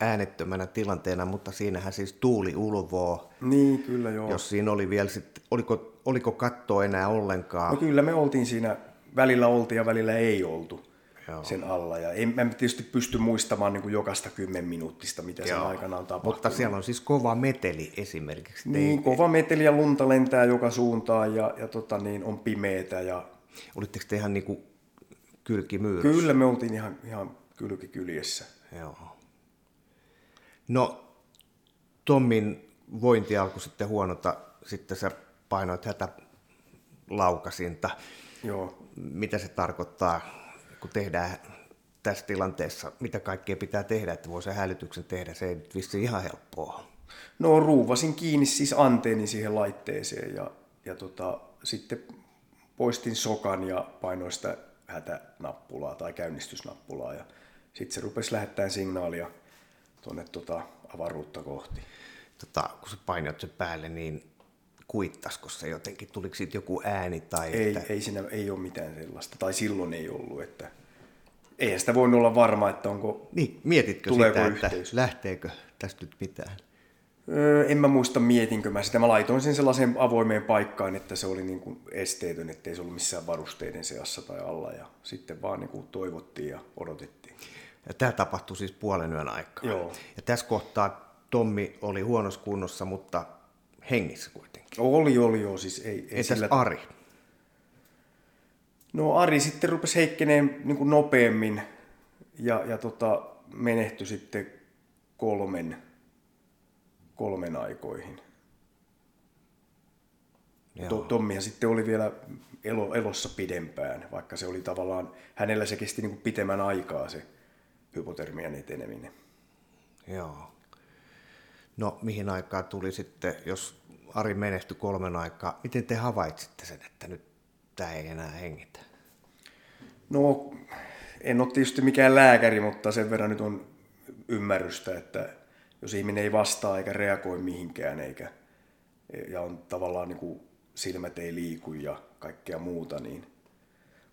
äänettömänä tilanteena, mutta siinähän siis tuuli ulvoo. Niin, kyllä joo. Jos siinä oli vielä sitten, oliko, oliko kattoa enää ollenkaan? No kyllä me oltiin siinä, välillä oltiin ja välillä ei oltu Joo. sen alla. Ja en, mä tietysti pysty muistamaan niin kuin jokaista kymmen minuuttista, mitä Joo. sen aikana on tapahtunut. Mutta siellä on siis kova meteli esimerkiksi. Niin, Te... kova meteli ja lunta lentää joka suuntaan ja, ja tota, niin, on pimeetä. Ja... Olitteko te ihan niin kuin kylkimyyrys? Kyllä me oltiin ihan, ihan kylkikyljessä. Joo. No, Tommin vointi alkoi sitten huonota, sitten sä painoit hätälaukasinta. Joo. Mitä se tarkoittaa, kun tehdään tässä tilanteessa, mitä kaikkea pitää tehdä, että voi sen hälytyksen tehdä, se ei nyt vissi ihan helppoa. No ruuvasin kiinni siis anteeni siihen laitteeseen ja, ja tota, sitten poistin sokan ja painoin sitä hätänappulaa tai käynnistysnappulaa ja sitten se rupesi lähettämään signaalia tuonne tota avaruutta kohti. Tota, kun sä painat sen päälle, niin kuittasko se jotenkin? Tuliko siitä joku ääni? Tai ei, että... ei siinä ei ole mitään sellaista, tai silloin ei ollut, että ei sitä voinut olla varma, että onko Niin, mietitkö sitä, yhteys. että lähteekö tästä nyt mitään? Öö, en mä muista, mietinkö mä sitä. Mä laitoin sen sellaiseen avoimeen paikkaan, että se oli niin kuin esteetön, ettei se ollut missään varusteiden seassa tai alla. Ja sitten vaan niin kuin toivottiin ja odotettiin. Ja tämä tapahtui siis puolen yön aikaa. Joo. Ja tässä kohtaa Tommi oli huonossa kunnossa, mutta hengissä kuitenkin. Oli, oli, joo. Siis ei, ei Entäs sillä... Ari? No Ari sitten rupesi heikkeneen niin kuin nopeammin ja, ja tota, menehtyi sitten kolmen, kolmen aikoihin. To, Tommihan sitten oli vielä elo, elossa pidempään, vaikka se oli tavallaan, hänellä se kesti niin kuin pitemmän aikaa se hypotermian eteneminen. Joo. No mihin aikaan tuli sitten, jos Ari menehtyi kolmen aikaa, miten te havaitsitte sen, että nyt tämä ei enää hengitä? No en ole tietysti mikään lääkäri, mutta sen verran nyt on ymmärrystä, että jos ihminen ei vastaa eikä reagoi mihinkään eikä, ja on tavallaan niin kuin silmät ei liiku ja kaikkea muuta, niin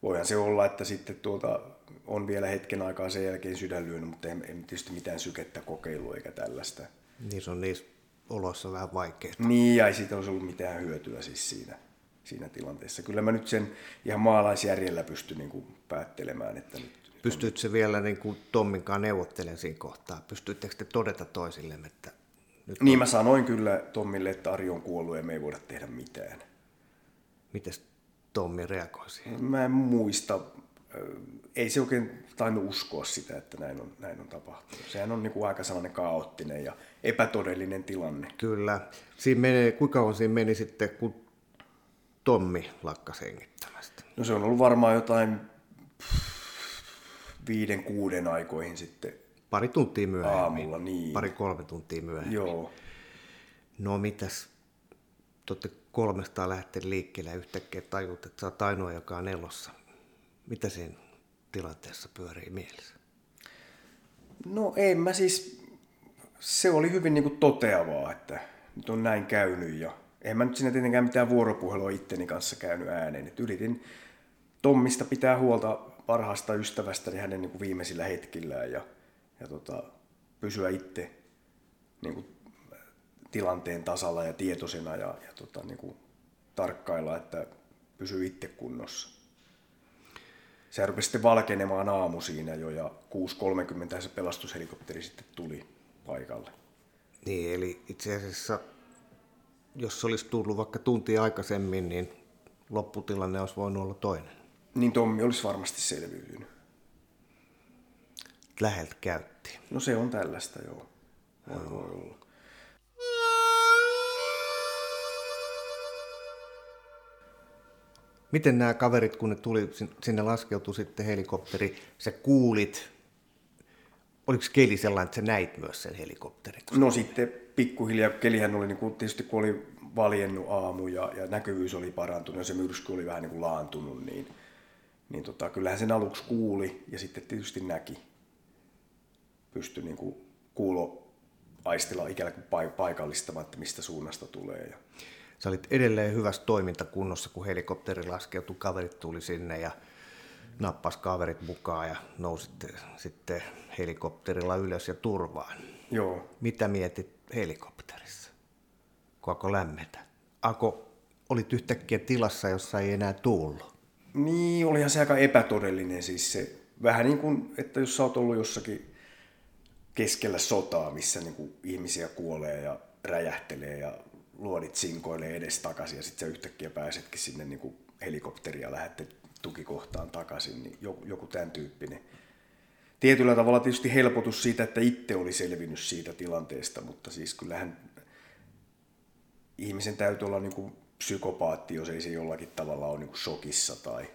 voihan se olla, että sitten tuota, on vielä hetken aikaa sen jälkeen sydän lyönyt, mutta en, en tietysti mitään sykettä kokeilu eikä tällaista. Niin se on niissä oloissa vähän vaikeaa. Niin, ja ei siitä olisi ollut mitään hyötyä siis siinä, siinä tilanteessa. Kyllä mä nyt sen ihan maalaisjärjellä pystyn niin kuin päättelemään, että nyt Pystyykö se vielä niin kuin Tomminkaan neuvottelemaan siinä kohtaa? Pystyttekö te todeta toisillemme, että nyt Niin on... mä sanoin kyllä Tommille, että Ari on kuollut ja me ei voida tehdä mitään. Mites Tommi reagoi siihen? Mä en muista. Ei se oikein tainnut uskoa sitä, että näin on, näin on tapahtunut. Sehän on niin kuin aika sellainen kaoottinen ja epätodellinen tilanne. Kyllä. Siinä menee, kuinka kauan siinä meni sitten, kun Tommi lakkasi hengittämästä? No se on ollut varmaan jotain viiden, kuuden aikoihin sitten Pari tuntia myöhemmin. aamulla. Niin. Pari kolme tuntia myöhemmin. Joo. No mitäs, te kolmesta lähteä liikkeelle ja yhtäkkiä tajut, että sä oot ainoa, joka on elossa. Mitä siinä tilanteessa pyörii mielessä? No en mä siis, se oli hyvin niin kuin toteavaa, että nyt on näin käynyt ja en mä nyt siinä tietenkään mitään vuoropuhelua itteni kanssa käynyt ääneen. Et yritin Tommista pitää huolta parhaasta ystävästäni hänen niin kuin viimeisillä hetkillään ja, ja tota, pysyä itse niin kuin, tilanteen tasalla ja tietoisena ja, ja tota, niin kuin, tarkkailla, että pysyy itse kunnossa. Se rupesi sitten valkenemaan aamu siinä jo ja 6.30 se pelastushelikopteri sitten tuli paikalle. Niin, eli itse asiassa, jos se olisi tullut vaikka tunti aikaisemmin, niin lopputilanne olisi voinut olla toinen. Niin Tommi olisi varmasti selviytynyt. Läheltä käytti. No se on tällaista, joo. Voi, voi olla. Miten nämä kaverit, kun ne tuli, sinne laskeutui sitten helikopteri, sä kuulit, oliko keli sellainen, että sä näit myös sen helikopterin? No sitten pikkuhiljaa, kelihän oli niin kuin, tietysti kun oli valjennut aamu ja, ja näkyvyys oli parantunut ja se myrsky oli vähän niin kuin laantunut, niin, niin tota, kyllähän sen aluksi kuuli ja sitten tietysti näki. Pystyi niin kuin kuulo aistilla ikään kuin paikallistamaan, että mistä suunnasta tulee. Ja... Sä olit edelleen hyvässä toimintakunnossa, kun helikopteri laskeutui, kaverit tuli sinne ja nappas kaverit mukaan ja nousitte sitten helikopterilla ylös ja turvaan. Joo. Mitä mietit helikopterissa? Kun alkoi lämmetä? Ako, olit yhtäkkiä tilassa, jossa ei enää tullut? Niin, olihan se aika epätodellinen siis se. Vähän niin kuin, että jos sä oot ollut jossakin keskellä sotaa, missä niin kuin ihmisiä kuolee ja räjähtelee ja luodit sinkoilee edes takaisin ja sitten sä yhtäkkiä pääsetkin sinne niin kuin helikopteria lähette tukikohtaan takaisin, niin joku, joku tämän tyyppinen. Tietyllä tavalla tietysti helpotus siitä, että itse oli selvinnyt siitä tilanteesta, mutta siis kyllähän ihmisen täytyy olla niin kuin psykopaatti, jos ei se jollakin tavalla ole niin kuin shokissa tai,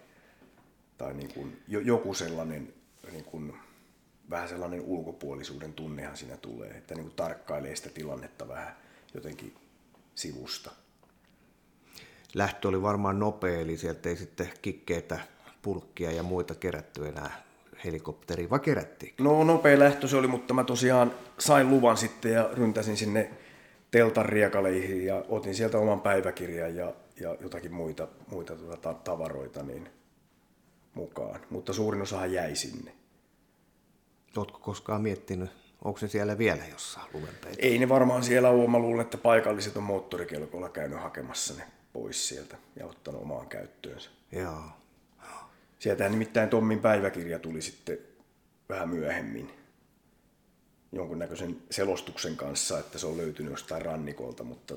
tai niin kuin joku sellainen niin kuin, vähän sellainen ulkopuolisuuden tunnehan siinä tulee, että niin kuin tarkkailee sitä tilannetta vähän jotenkin sivusta. Lähtö oli varmaan nopea, eli sieltä ei sitten kikkeitä, pulkkia ja muita kerätty enää helikopteriin, vai kerättiin? No nopea lähtö se oli, mutta mä tosiaan sain luvan sitten ja ryntäsin sinne teltan riekaleihin ja otin sieltä oman päiväkirjan ja, ja jotakin muita, muita tuota, tavaroita niin mukaan. Mutta suurin osahan jäi sinne. Oletko koskaan miettinyt, onko se siellä vielä jossain lumenpeitossa? Ei ne varmaan siellä ole. Mä luulen, että paikalliset on moottorikelkolla käynyt hakemassa ne pois sieltä ja ottanut omaan käyttöönsä. Joo. Sieltähän nimittäin Tommin päiväkirja tuli sitten vähän myöhemmin jonkunnäköisen selostuksen kanssa, että se on löytynyt jostain rannikolta, mutta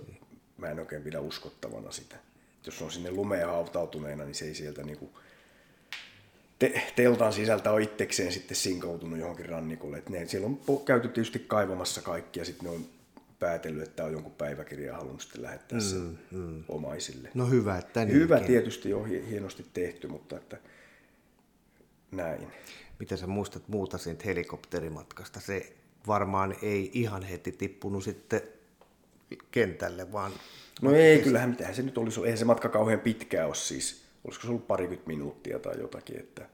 mä en oikein pidä uskottavana sitä. Jos on sinne lumeen hautautuneena, niin se ei sieltä niinku te- teltan sisältä ole itsekseen sitten sinkoutunut johonkin rannikolle. Et ne, siellä on käyty tietysti kaivamassa kaikki ja sitten ne on päätellyt, että on jonkun päiväkirja halunnut sitten lähettää sen mm, mm. omaisille. No hyvä, että niinkin. Hyvä tietysti on hienosti tehty, mutta että näin. Mitä sä muistat muuta siitä helikopterimatkasta? Se varmaan ei ihan heti tippunut sitten kentälle, vaan... No ei, kyllähän mitään se nyt olisi, eihän se matka kauhean pitkää ole siis. Olisiko se ollut parikymmentä minuuttia tai jotakin, että...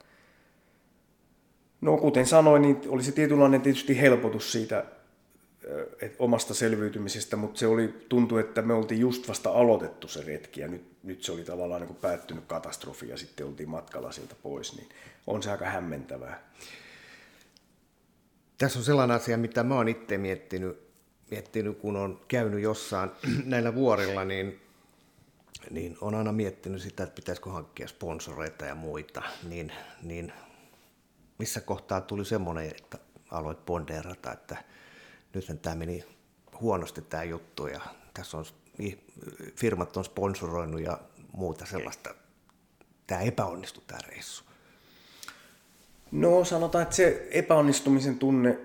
No kuten sanoin, niin oli se tietynlainen tietysti helpotus siitä että omasta selviytymisestä, mutta se oli, tuntui, että me oltiin just vasta aloitettu se retki ja nyt, nyt se oli tavallaan niin kuin päättynyt katastrofi ja sitten oltiin matkalla sieltä pois, niin on se aika hämmentävää. Tässä on sellainen asia, mitä mä oon itse miettinyt, miettinyt, kun on käynyt jossain (clears throat) näillä vuorilla, niin, niin on aina miettinyt sitä, että pitäisikö hankkia sponsoreita ja muita, niin, niin missä kohtaa tuli semmoinen, että aloit pondeerata, että nythän tämä meni huonosti tämä juttu ja tässä on firmat on sponsoroinut ja muuta sellaista. Tämä epäonnistui tämä reissu. No sanotaan, että se epäonnistumisen tunne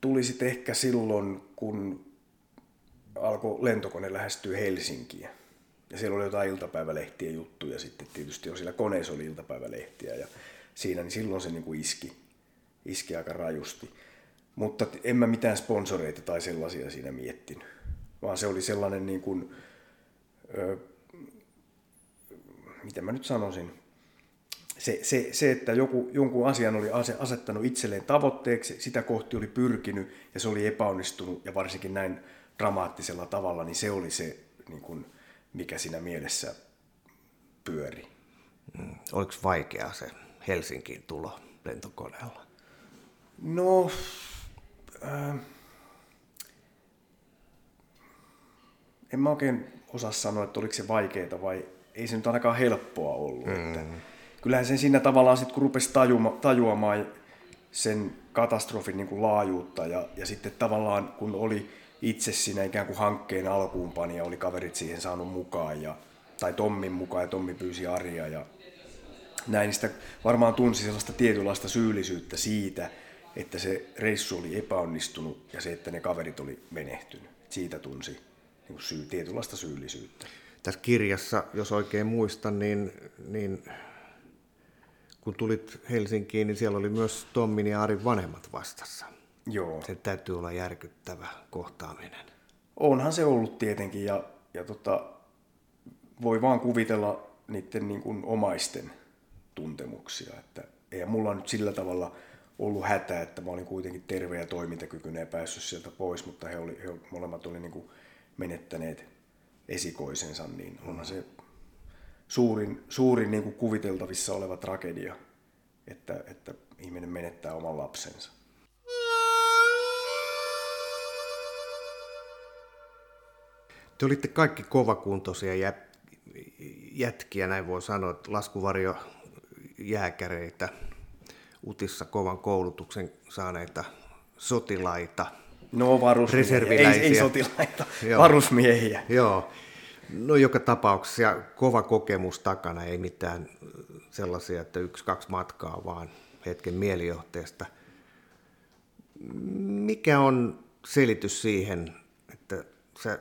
tuli sitten ehkä silloin, kun alkoi lentokone lähestyä Helsinkiä. Ja siellä oli jotain iltapäivälehtien juttuja sitten, tietysti on siellä koneessa oli iltapäivälehtiä. Ja siinä, niin silloin se niin kuin iski, iski aika rajusti. Mutta en mä mitään sponsoreita tai sellaisia siinä miettinyt, vaan se oli sellainen niin kuin, ö, miten mä nyt sanoisin, se, se, se, että joku, jonkun asian oli asettanut itselleen tavoitteeksi, sitä kohti oli pyrkinyt ja se oli epäonnistunut ja varsinkin näin dramaattisella tavalla, niin se oli se, niin kuin, mikä siinä mielessä pyöri. Mm. Oliko vaikeaa se Helsinkiin tulo lentokoneella? No, äh, en mä oikein osaa sanoa, että oliko se vaikeaa vai ei se nyt ainakaan helppoa ollut. Mm. Että kyllähän sen siinä tavallaan sitten, kun rupesi tajuma, tajuamaan sen katastrofin niin kuin laajuutta ja, ja sitten tavallaan kun oli itse siinä ikään kuin hankkeen alkuunpani ja oli kaverit siihen saanut mukaan ja, tai Tommin mukaan ja Tommi pyysi Arja ja näin, niin sitä varmaan tunsi sellaista tietynlaista syyllisyyttä siitä, että se reissu oli epäonnistunut ja se, että ne kaverit oli menehtynyt. Siitä tunsi niin kuin syy, tietynlaista syyllisyyttä. Tässä kirjassa, jos oikein muistan, niin, niin kun tulit Helsinkiin, niin siellä oli myös Tommin ja Arin vanhemmat vastassa. Joo. Se täytyy olla järkyttävä kohtaaminen. Onhan se ollut tietenkin ja, ja tota, voi vaan kuvitella niiden niin kuin omaisten tuntemuksia. Että ei mulla nyt sillä tavalla ollut hätä, että mä olin kuitenkin terve ja toimintakykyinen ja päässyt sieltä pois, mutta he, oli, he molemmat oli niin kuin menettäneet esikoisensa, niin onhan se suurin, suurin niin kuin kuviteltavissa oleva tragedia, että, että ihminen menettää oman lapsensa. Te olitte kaikki kovakuntoisia jätkiä, näin voi sanoa, laskuvarjo jääkäreitä, utissa kovan koulutuksen saaneita sotilaita. No varusmiehiä, ei, ei sotilaita, Joo. varusmiehiä. Joo, no joka tapauksessa kova kokemus takana, ei mitään sellaisia, että yksi, kaksi matkaa, vaan hetken mielijohteesta. Mikä on selitys siihen, että sä,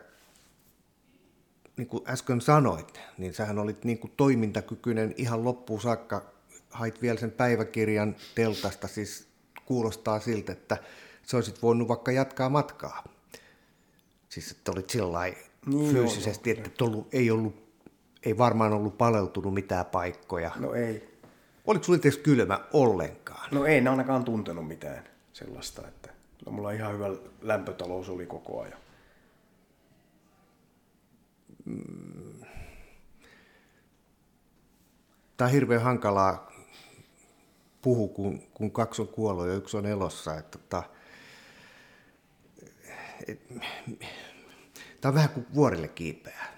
niin kuin äsken sanoit, niin sähän olit niin kuin toimintakykyinen ihan loppuun saakka, hait vielä sen päiväkirjan teltasta, siis kuulostaa siltä, että sä olisit voinut vaikka jatkaa matkaa. Siis että olit sillä niin fyysisesti, joo, että ollut, ei, ollut, ei varmaan ollut paleltunut mitään paikkoja. No ei. Oliko sinulla edes kylmä ollenkaan? No ei en ainakaan tuntenut mitään sellaista, että no, mulla ihan hyvä lämpötalous oli koko ajan. Mm. Tämä on hirveän hankalaa puhu, kun, kun kaksi on kuollut ja yksi on elossa. Että, että, et, tämä on vähän kuin vuorille kiipeää.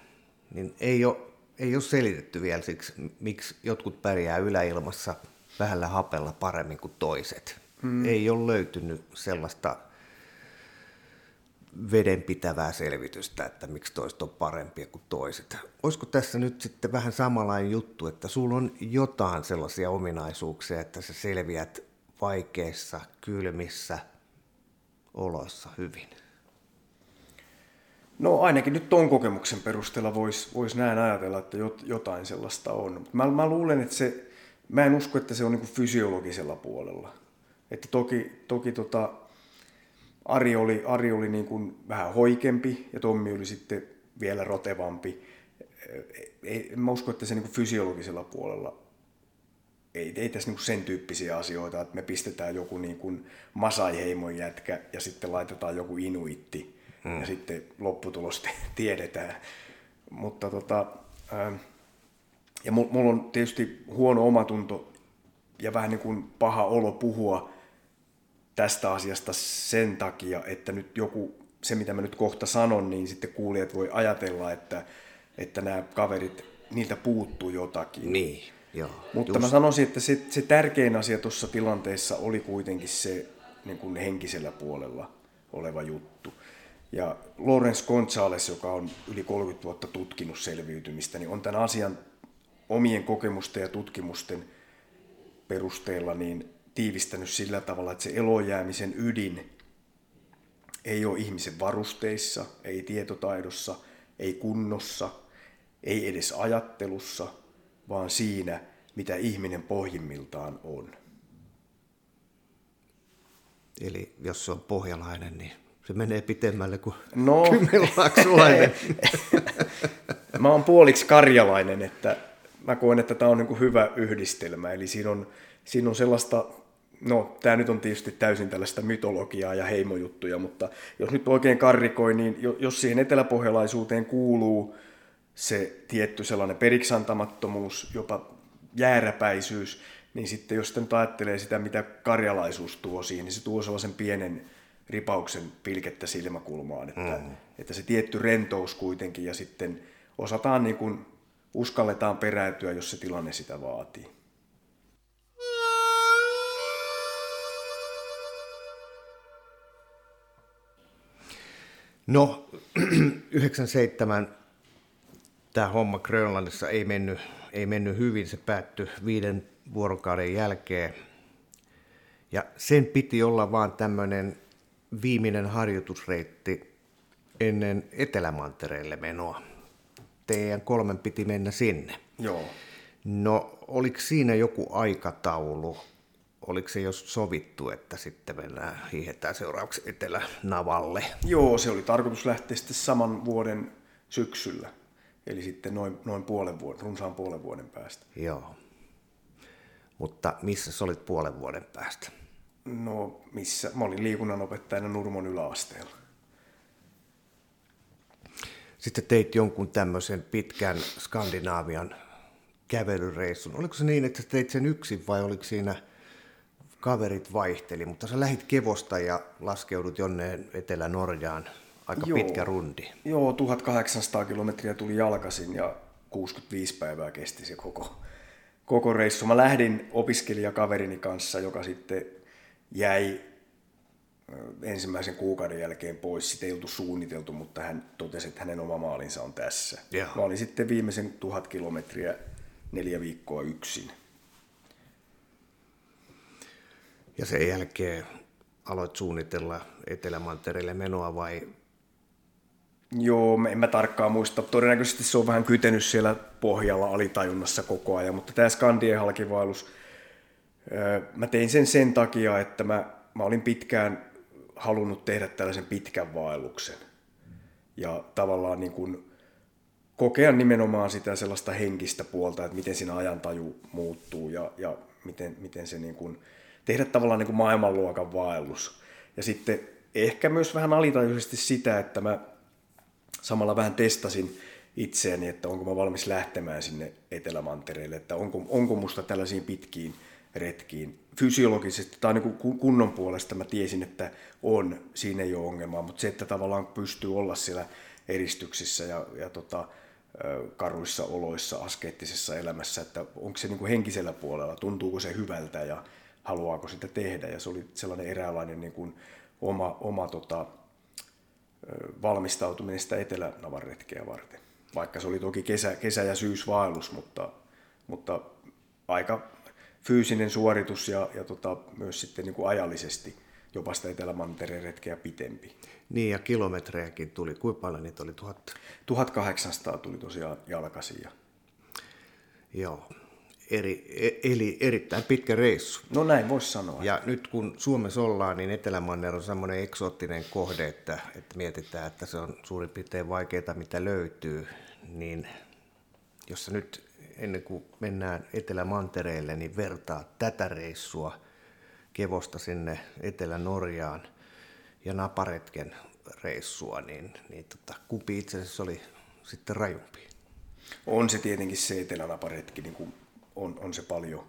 Niin ei ole, ei ole selitetty vielä siksi, miksi jotkut pärjää yläilmassa vähällä hapella paremmin kuin toiset. Hmm. Ei ole löytynyt sellaista vedenpitävää selvitystä, että miksi toiset on parempia kuin toiset. Olisiko tässä nyt sitten vähän samanlainen juttu, että sulla on jotain sellaisia ominaisuuksia, että sä selviät vaikeissa, kylmissä oloissa hyvin? No ainakin nyt tuon kokemuksen perusteella voisi vois näin ajatella, että jotain sellaista on. Mä, mä luulen, että se, mä en usko, että se on niin fysiologisella puolella. Että toki, toki tota, Ari oli, Ari oli niin kuin vähän hoikempi ja Tommi oli sitten vielä rotevampi. Ei, mä usko, että se niin kuin fysiologisella puolella ei, ei tässä niin kuin sen tyyppisiä asioita, että me pistetään joku niin kuin Masai-heimon jätkä ja sitten laitetaan joku inuitti hmm. ja sitten lopputulos tiedetään. Mutta tota, ää, ja mulla on tietysti huono omatunto ja vähän niin kuin paha olo puhua tästä asiasta sen takia, että nyt joku, se mitä mä nyt kohta sanon, niin sitten kuulijat voi ajatella, että, että nämä kaverit, niiltä puuttuu jotakin. Niin, joo. Mutta just. mä sanoisin, että se, se tärkein asia tuossa tilanteessa oli kuitenkin se niin kuin henkisellä puolella oleva juttu. Ja Lawrence Gonzales, joka on yli 30 vuotta tutkinut selviytymistä, niin on tämän asian omien kokemusten ja tutkimusten perusteella niin tiivistänyt sillä tavalla, että se elojäämisen ydin ei ole ihmisen varusteissa, ei tietotaidossa, ei kunnossa, ei edes ajattelussa, vaan siinä, mitä ihminen pohjimmiltaan on. Eli jos se on pohjalainen, niin se menee pitemmälle kuin No. (laughs) kymmenlaaksulainen. (laughs) Mä oon puoliksi karjalainen, että mä koen, että tämä on niin hyvä yhdistelmä. Eli siinä on, siinä on sellaista, no tämä nyt on tietysti täysin tällaista mytologiaa ja heimojuttuja, mutta jos nyt oikein karrikoi, niin jo- jos siihen eteläpohjalaisuuteen kuuluu se tietty sellainen periksantamattomuus, jopa jääräpäisyys, niin sitten jos nyt ajattelee sitä, mitä karjalaisuus tuo siihen, niin se tuo sellaisen pienen ripauksen pilkettä silmäkulmaan, että, mm. että se tietty rentous kuitenkin ja sitten osataan niin kuin, uskalletaan peräytyä, jos se tilanne sitä vaatii. No, (clears throat) 97 tämä homma Grönlannissa ei mennyt, ei mennyt hyvin. Se päättyi viiden vuorokauden jälkeen. Ja sen piti olla vaan tämmöinen viimeinen harjoitusreitti ennen Etelämantereelle menoa. Teidän kolmen piti mennä sinne. Joo. No, oliko siinä joku aikataulu? Oliko se jos sovittu, että sitten mennään, hiihetään seuraavaksi Etelänavalle? Joo, se oli tarkoitus lähteä sitten saman vuoden syksyllä. Eli sitten noin, noin puolen vuoden, runsaan puolen vuoden päästä. Joo. Mutta missä sä olit puolen vuoden päästä? No missä? Mä olin liikunnanopettajana Nurmon yläasteella. Sitten teit jonkun tämmöisen pitkän Skandinaavian kävelyreissun. Oliko se niin, että teit sen yksin vai oliko siinä kaverit vaihteli, mutta sä lähit Kevosta ja laskeudut jonne Etelä-Norjaan. Aika Joo. pitkä rundi. Joo, 1800 kilometriä tuli jalkasin ja 65 päivää kesti se koko, koko reissu. Mä lähdin opiskelijakaverini kanssa, joka sitten jäi ensimmäisen kuukauden jälkeen pois. Sitä ei oltu suunniteltu, mutta hän totesi, että hänen oma maalinsa on tässä. Joo. Mä olin sitten viimeisen tuhat kilometriä neljä viikkoa yksin. Ja sen jälkeen aloit suunnitella Etelämantereelle menoa vai Joo, en mä tarkkaan muista. Todennäköisesti se on vähän kytenyt siellä pohjalla alitajunnassa koko ajan, mutta tämä Skandien halkivaellus, öö, mä tein sen sen takia, että mä, mä olin pitkään halunnut tehdä tällaisen pitkän vaelluksen. Ja tavallaan niin kuin kokea nimenomaan sitä sellaista henkistä puolta, että miten siinä ajantaju muuttuu ja, ja miten, miten se niin kuin, tehdä tavallaan niin kuin maailmanluokan vaellus. Ja sitten ehkä myös vähän alitajuisesti sitä, että mä samalla vähän testasin itseäni, että onko mä valmis lähtemään sinne Etelämantereelle, että onko, onko musta tällaisiin pitkiin retkiin. Fysiologisesti tai niin kunnon puolesta mä tiesin, että on, siinä ei ole ongelmaa, mutta se, että tavallaan pystyy olla siellä eristyksissä ja, ja tota, karuissa oloissa, askeettisessa elämässä, että onko se niin kuin henkisellä puolella, tuntuuko se hyvältä ja haluaako sitä tehdä. Ja se oli sellainen eräänlainen niin kuin oma, oma tota, valmistautuminen sitä Etelä-Navan retkeä varten. Vaikka se oli toki kesä, kesä- ja syysvaellus, mutta, mutta aika fyysinen suoritus ja, ja tota, myös sitten niin kuin ajallisesti jopa sitä Etelä-Mantereen retkeä pitempi. niin ja kilometrejäkin tuli. Kuinka paljon niitä oli? Tuhat? 1800 tuli tosiaan jalkaisin. Ja... Joo. Eri, e- eli erittäin pitkä reissu. No näin voisi sanoa. Ja nyt kun Suomessa ollaan, niin Etelämanner on semmoinen eksoottinen kohde, että, että mietitään, että se on suurin piirtein vaikeaa, mitä löytyy. Niin jos sä nyt ennen kuin mennään Etelämantereelle, niin vertaa tätä reissua Kevosta sinne Etelä-Norjaan ja Naparetken reissua, niin, niin tota, kumpi itse asiassa oli sitten rajumpi? On se tietenkin se Etelä-Naparetki, niin kuin on, on se paljon,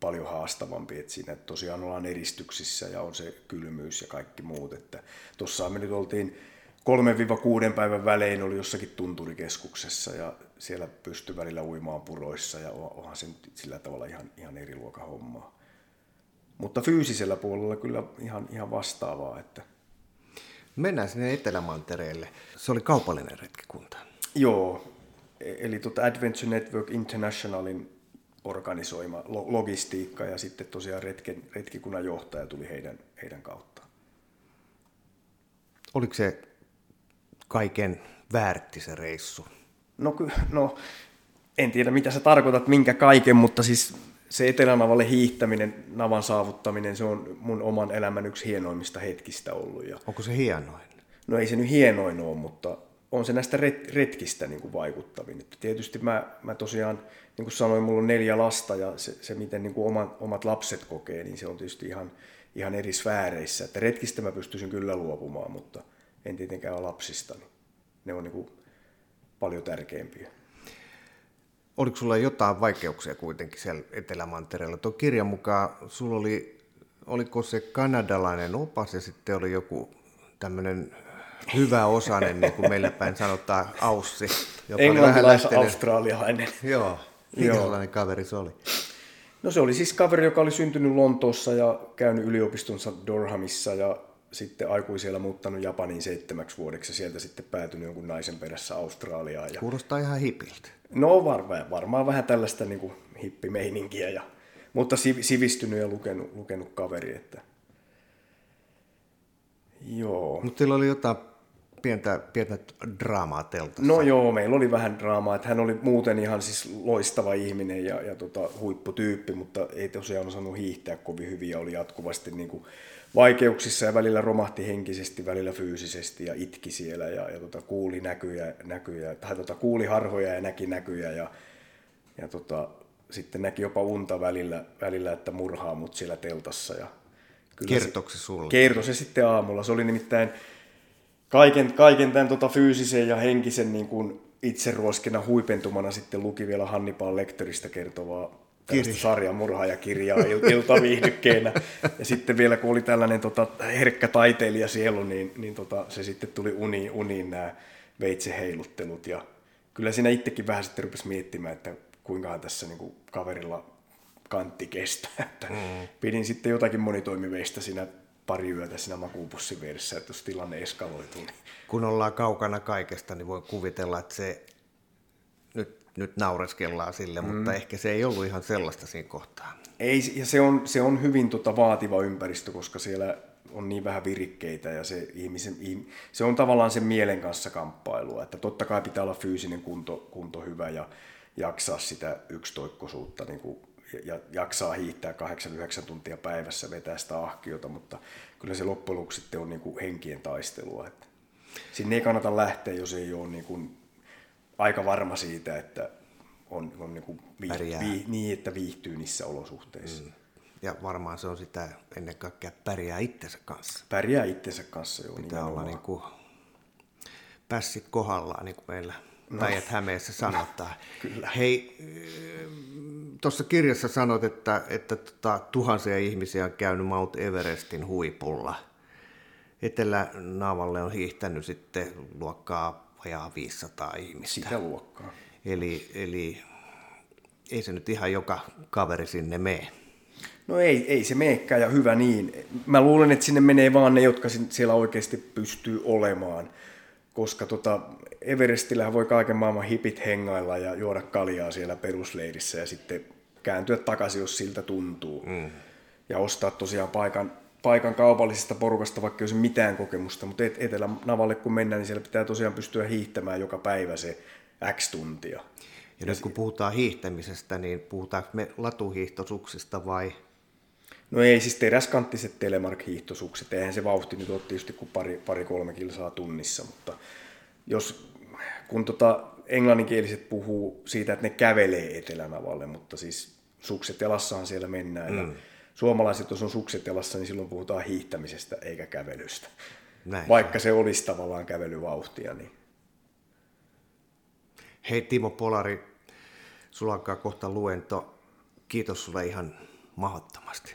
paljon haastavampi, että siinä tosiaan ollaan eristyksissä ja on se kylmyys ja kaikki muut. Että tuossa me nyt oltiin 3-6 päivän välein oli jossakin tunturikeskuksessa ja siellä pystyi välillä uimaan puroissa ja on- onhan se nyt sillä tavalla ihan, ihan eri luokan hommaa. Mutta fyysisellä puolella kyllä ihan, ihan vastaavaa, että Mennään sinne Etelämantereelle. Se oli kaupallinen retkikunta. Joo, e- eli tuota Adventure Network Internationalin organisoima lo- logistiikka ja sitten tosiaan retken, retkikunnan johtaja tuli heidän, heidän kauttaan. Oliko se kaiken väärti se reissu? No, ky- no en tiedä mitä sä tarkoitat, minkä kaiken, mutta siis se Etelänavalle hiihtäminen, navan saavuttaminen, se on mun oman elämän yksi hienoimmista hetkistä ollut. Ja, Onko se hienoin? no ei se nyt hienoin ole, mutta on se näistä ret- retkistä niin kuin vaikuttavin. Että tietysti mä, mä tosiaan, niin kuin sanoin, mulla on neljä lasta ja se, se miten niin kuin omat, omat lapset kokee, niin se on tietysti ihan, ihan eri sfääreissä. Että retkistä mä pystyisin kyllä luopumaan, mutta en tietenkään ole lapsista. Niin ne on niin kuin paljon tärkeämpiä. Oliko sulla jotain vaikeuksia kuitenkin siellä Etelämantereella? Tuo kirjan mukaan sulla oli, oliko se kanadalainen opas ja sitten oli joku tämmöinen hyvä osainen, niin kuin meillä päin sanotaan, Aussi. Englantilais-australialainen. Joo, minkälainen kaveri se oli? No se oli siis kaveri, joka oli syntynyt Lontoossa ja käynyt yliopistonsa Durhamissa ja sitten aikuisella muuttanut Japaniin seitsemäksi vuodeksi ja sieltä sitten päätynyt jonkun naisen perässä Australiaan. Ja... Kuulostaa ihan hipiltä. No varmaan, varmaan vähän tällaista niin kuin hippimeininkiä, ja... mutta siv- sivistynyt ja lukenut, lukenut kaveri. Että... Joo. Mutta teillä oli jotain pientä, pientä draamaa teltassa. No joo, meillä oli vähän draamaa, että hän oli muuten ihan siis loistava ihminen ja, ja tota, huipputyyppi, mutta ei tosiaan osannut hiihtää kovin hyvin ja oli jatkuvasti niin kuin vaikeuksissa ja välillä romahti henkisesti, välillä fyysisesti ja itki siellä ja, ja tota, kuuli näkyjä, näkyjä tai tota, kuuli harhoja ja näki näkyjä ja, ja tota, sitten näki jopa unta välillä, välillä että murhaa mut siellä teltassa. Ja kyllä se- Kertoiko se sulle? Kertoi se sitten aamulla. Se oli nimittäin kaiken, kaiken tämän tota fyysisen ja henkisen niin kuin itseruoskina huipentumana sitten luki vielä Hannibal Lecteristä kertovaa sarjamurhaajakirjaa il- iltaviihdykkeenä. Ja sitten vielä kun oli tällainen tota, herkkä taiteilija sielu, niin, niin tota, se sitten tuli uniin, uniin nämä veitseheiluttelut. Ja kyllä siinä itsekin vähän sitten rupesi miettimään, että kuinkahan tässä niin kuin kaverilla kantti kestää. Että mm. Pidin sitten jotakin monitoimiveistä siinä pari yötä siinä makuupussin vieressä, että jos tilanne eskaloituu, niin Kun ollaan kaukana kaikesta, niin voi kuvitella, että se nyt, nyt naureskellaan sille, mm. mutta ehkä se ei ollut ihan sellaista siinä kohtaa. Ei, ja se on, se on hyvin tota vaativa ympäristö, koska siellä on niin vähän virikkeitä ja se, ihmisen, ihm- se on tavallaan sen mielen kanssa kamppailua. Että totta kai pitää olla fyysinen kunto, kunto hyvä ja jaksaa sitä yksitoikkoisuutta niin kuin, ja, ja jaksaa hiihtää 8-9 tuntia päivässä, vetää sitä ahkiota, mutta kyllä se loppujen lopuksi sitten on niin kuin henkien taistelua. Että sinne ei kannata lähteä, jos ei ole niin kuin aika varma siitä, että on, on niin, kuin vii, vii, niin, että viihtyy niissä olosuhteissa. Mm. Ja varmaan se on sitä ennen kaikkea pärjää itsensä kanssa. Pärjää itsensä kanssa jo. Pitää olla niin kuin pässit kohdallaan, niin kuin meillä no. Päijät-Hämeessä sanotaan. Kyllä. Hei, tuossa kirjassa sanot, että, että tota, tuhansia ihmisiä on käynyt Mount Everestin huipulla. Etelä-Naavalle on hiihtänyt sitten luokkaa vajaa 500 ihmistä. Sitä luokkaa. Eli, eli ei se nyt ihan joka kaveri sinne mene. No ei, ei se meekään ja hyvä niin. Mä luulen, että sinne menee vaan ne, jotka siellä oikeasti pystyy olemaan. Koska tota, Everestillähän voi kaiken maailman hipit hengailla ja juoda kaljaa siellä perusleirissä ja sitten kääntyä takaisin, jos siltä tuntuu. Mm. Ja ostaa tosiaan paikan, paikan kaupallisesta porukasta, vaikka ei olisi mitään kokemusta. Mutta et, Etelä-Navalle kun mennään, niin siellä pitää tosiaan pystyä hiihtämään joka päivä se X tuntia. Ja nyt kun puhutaan hiihtämisestä, niin puhutaanko me latuhiihtosuksista vai No ei siis teräskanttiset telemark-hiihtosukset, eihän se vauhti nyt ole tietysti kuin pari, pari kolme kilsaa tunnissa, mutta jos, kun tota englanninkieliset puhuu siitä, että ne kävelee Etelänavalle, mutta siis sukset jalassahan siellä mennään mm. ja suomalaiset, jos on sukset jalassa, niin silloin puhutaan hiihtämisestä eikä kävelystä. näin? Vaikka se olisi tavallaan kävelyvauhtia, niin Hei Timo Polari, sulla kohta luento. Kiitos sulle ihan mahdottomasti.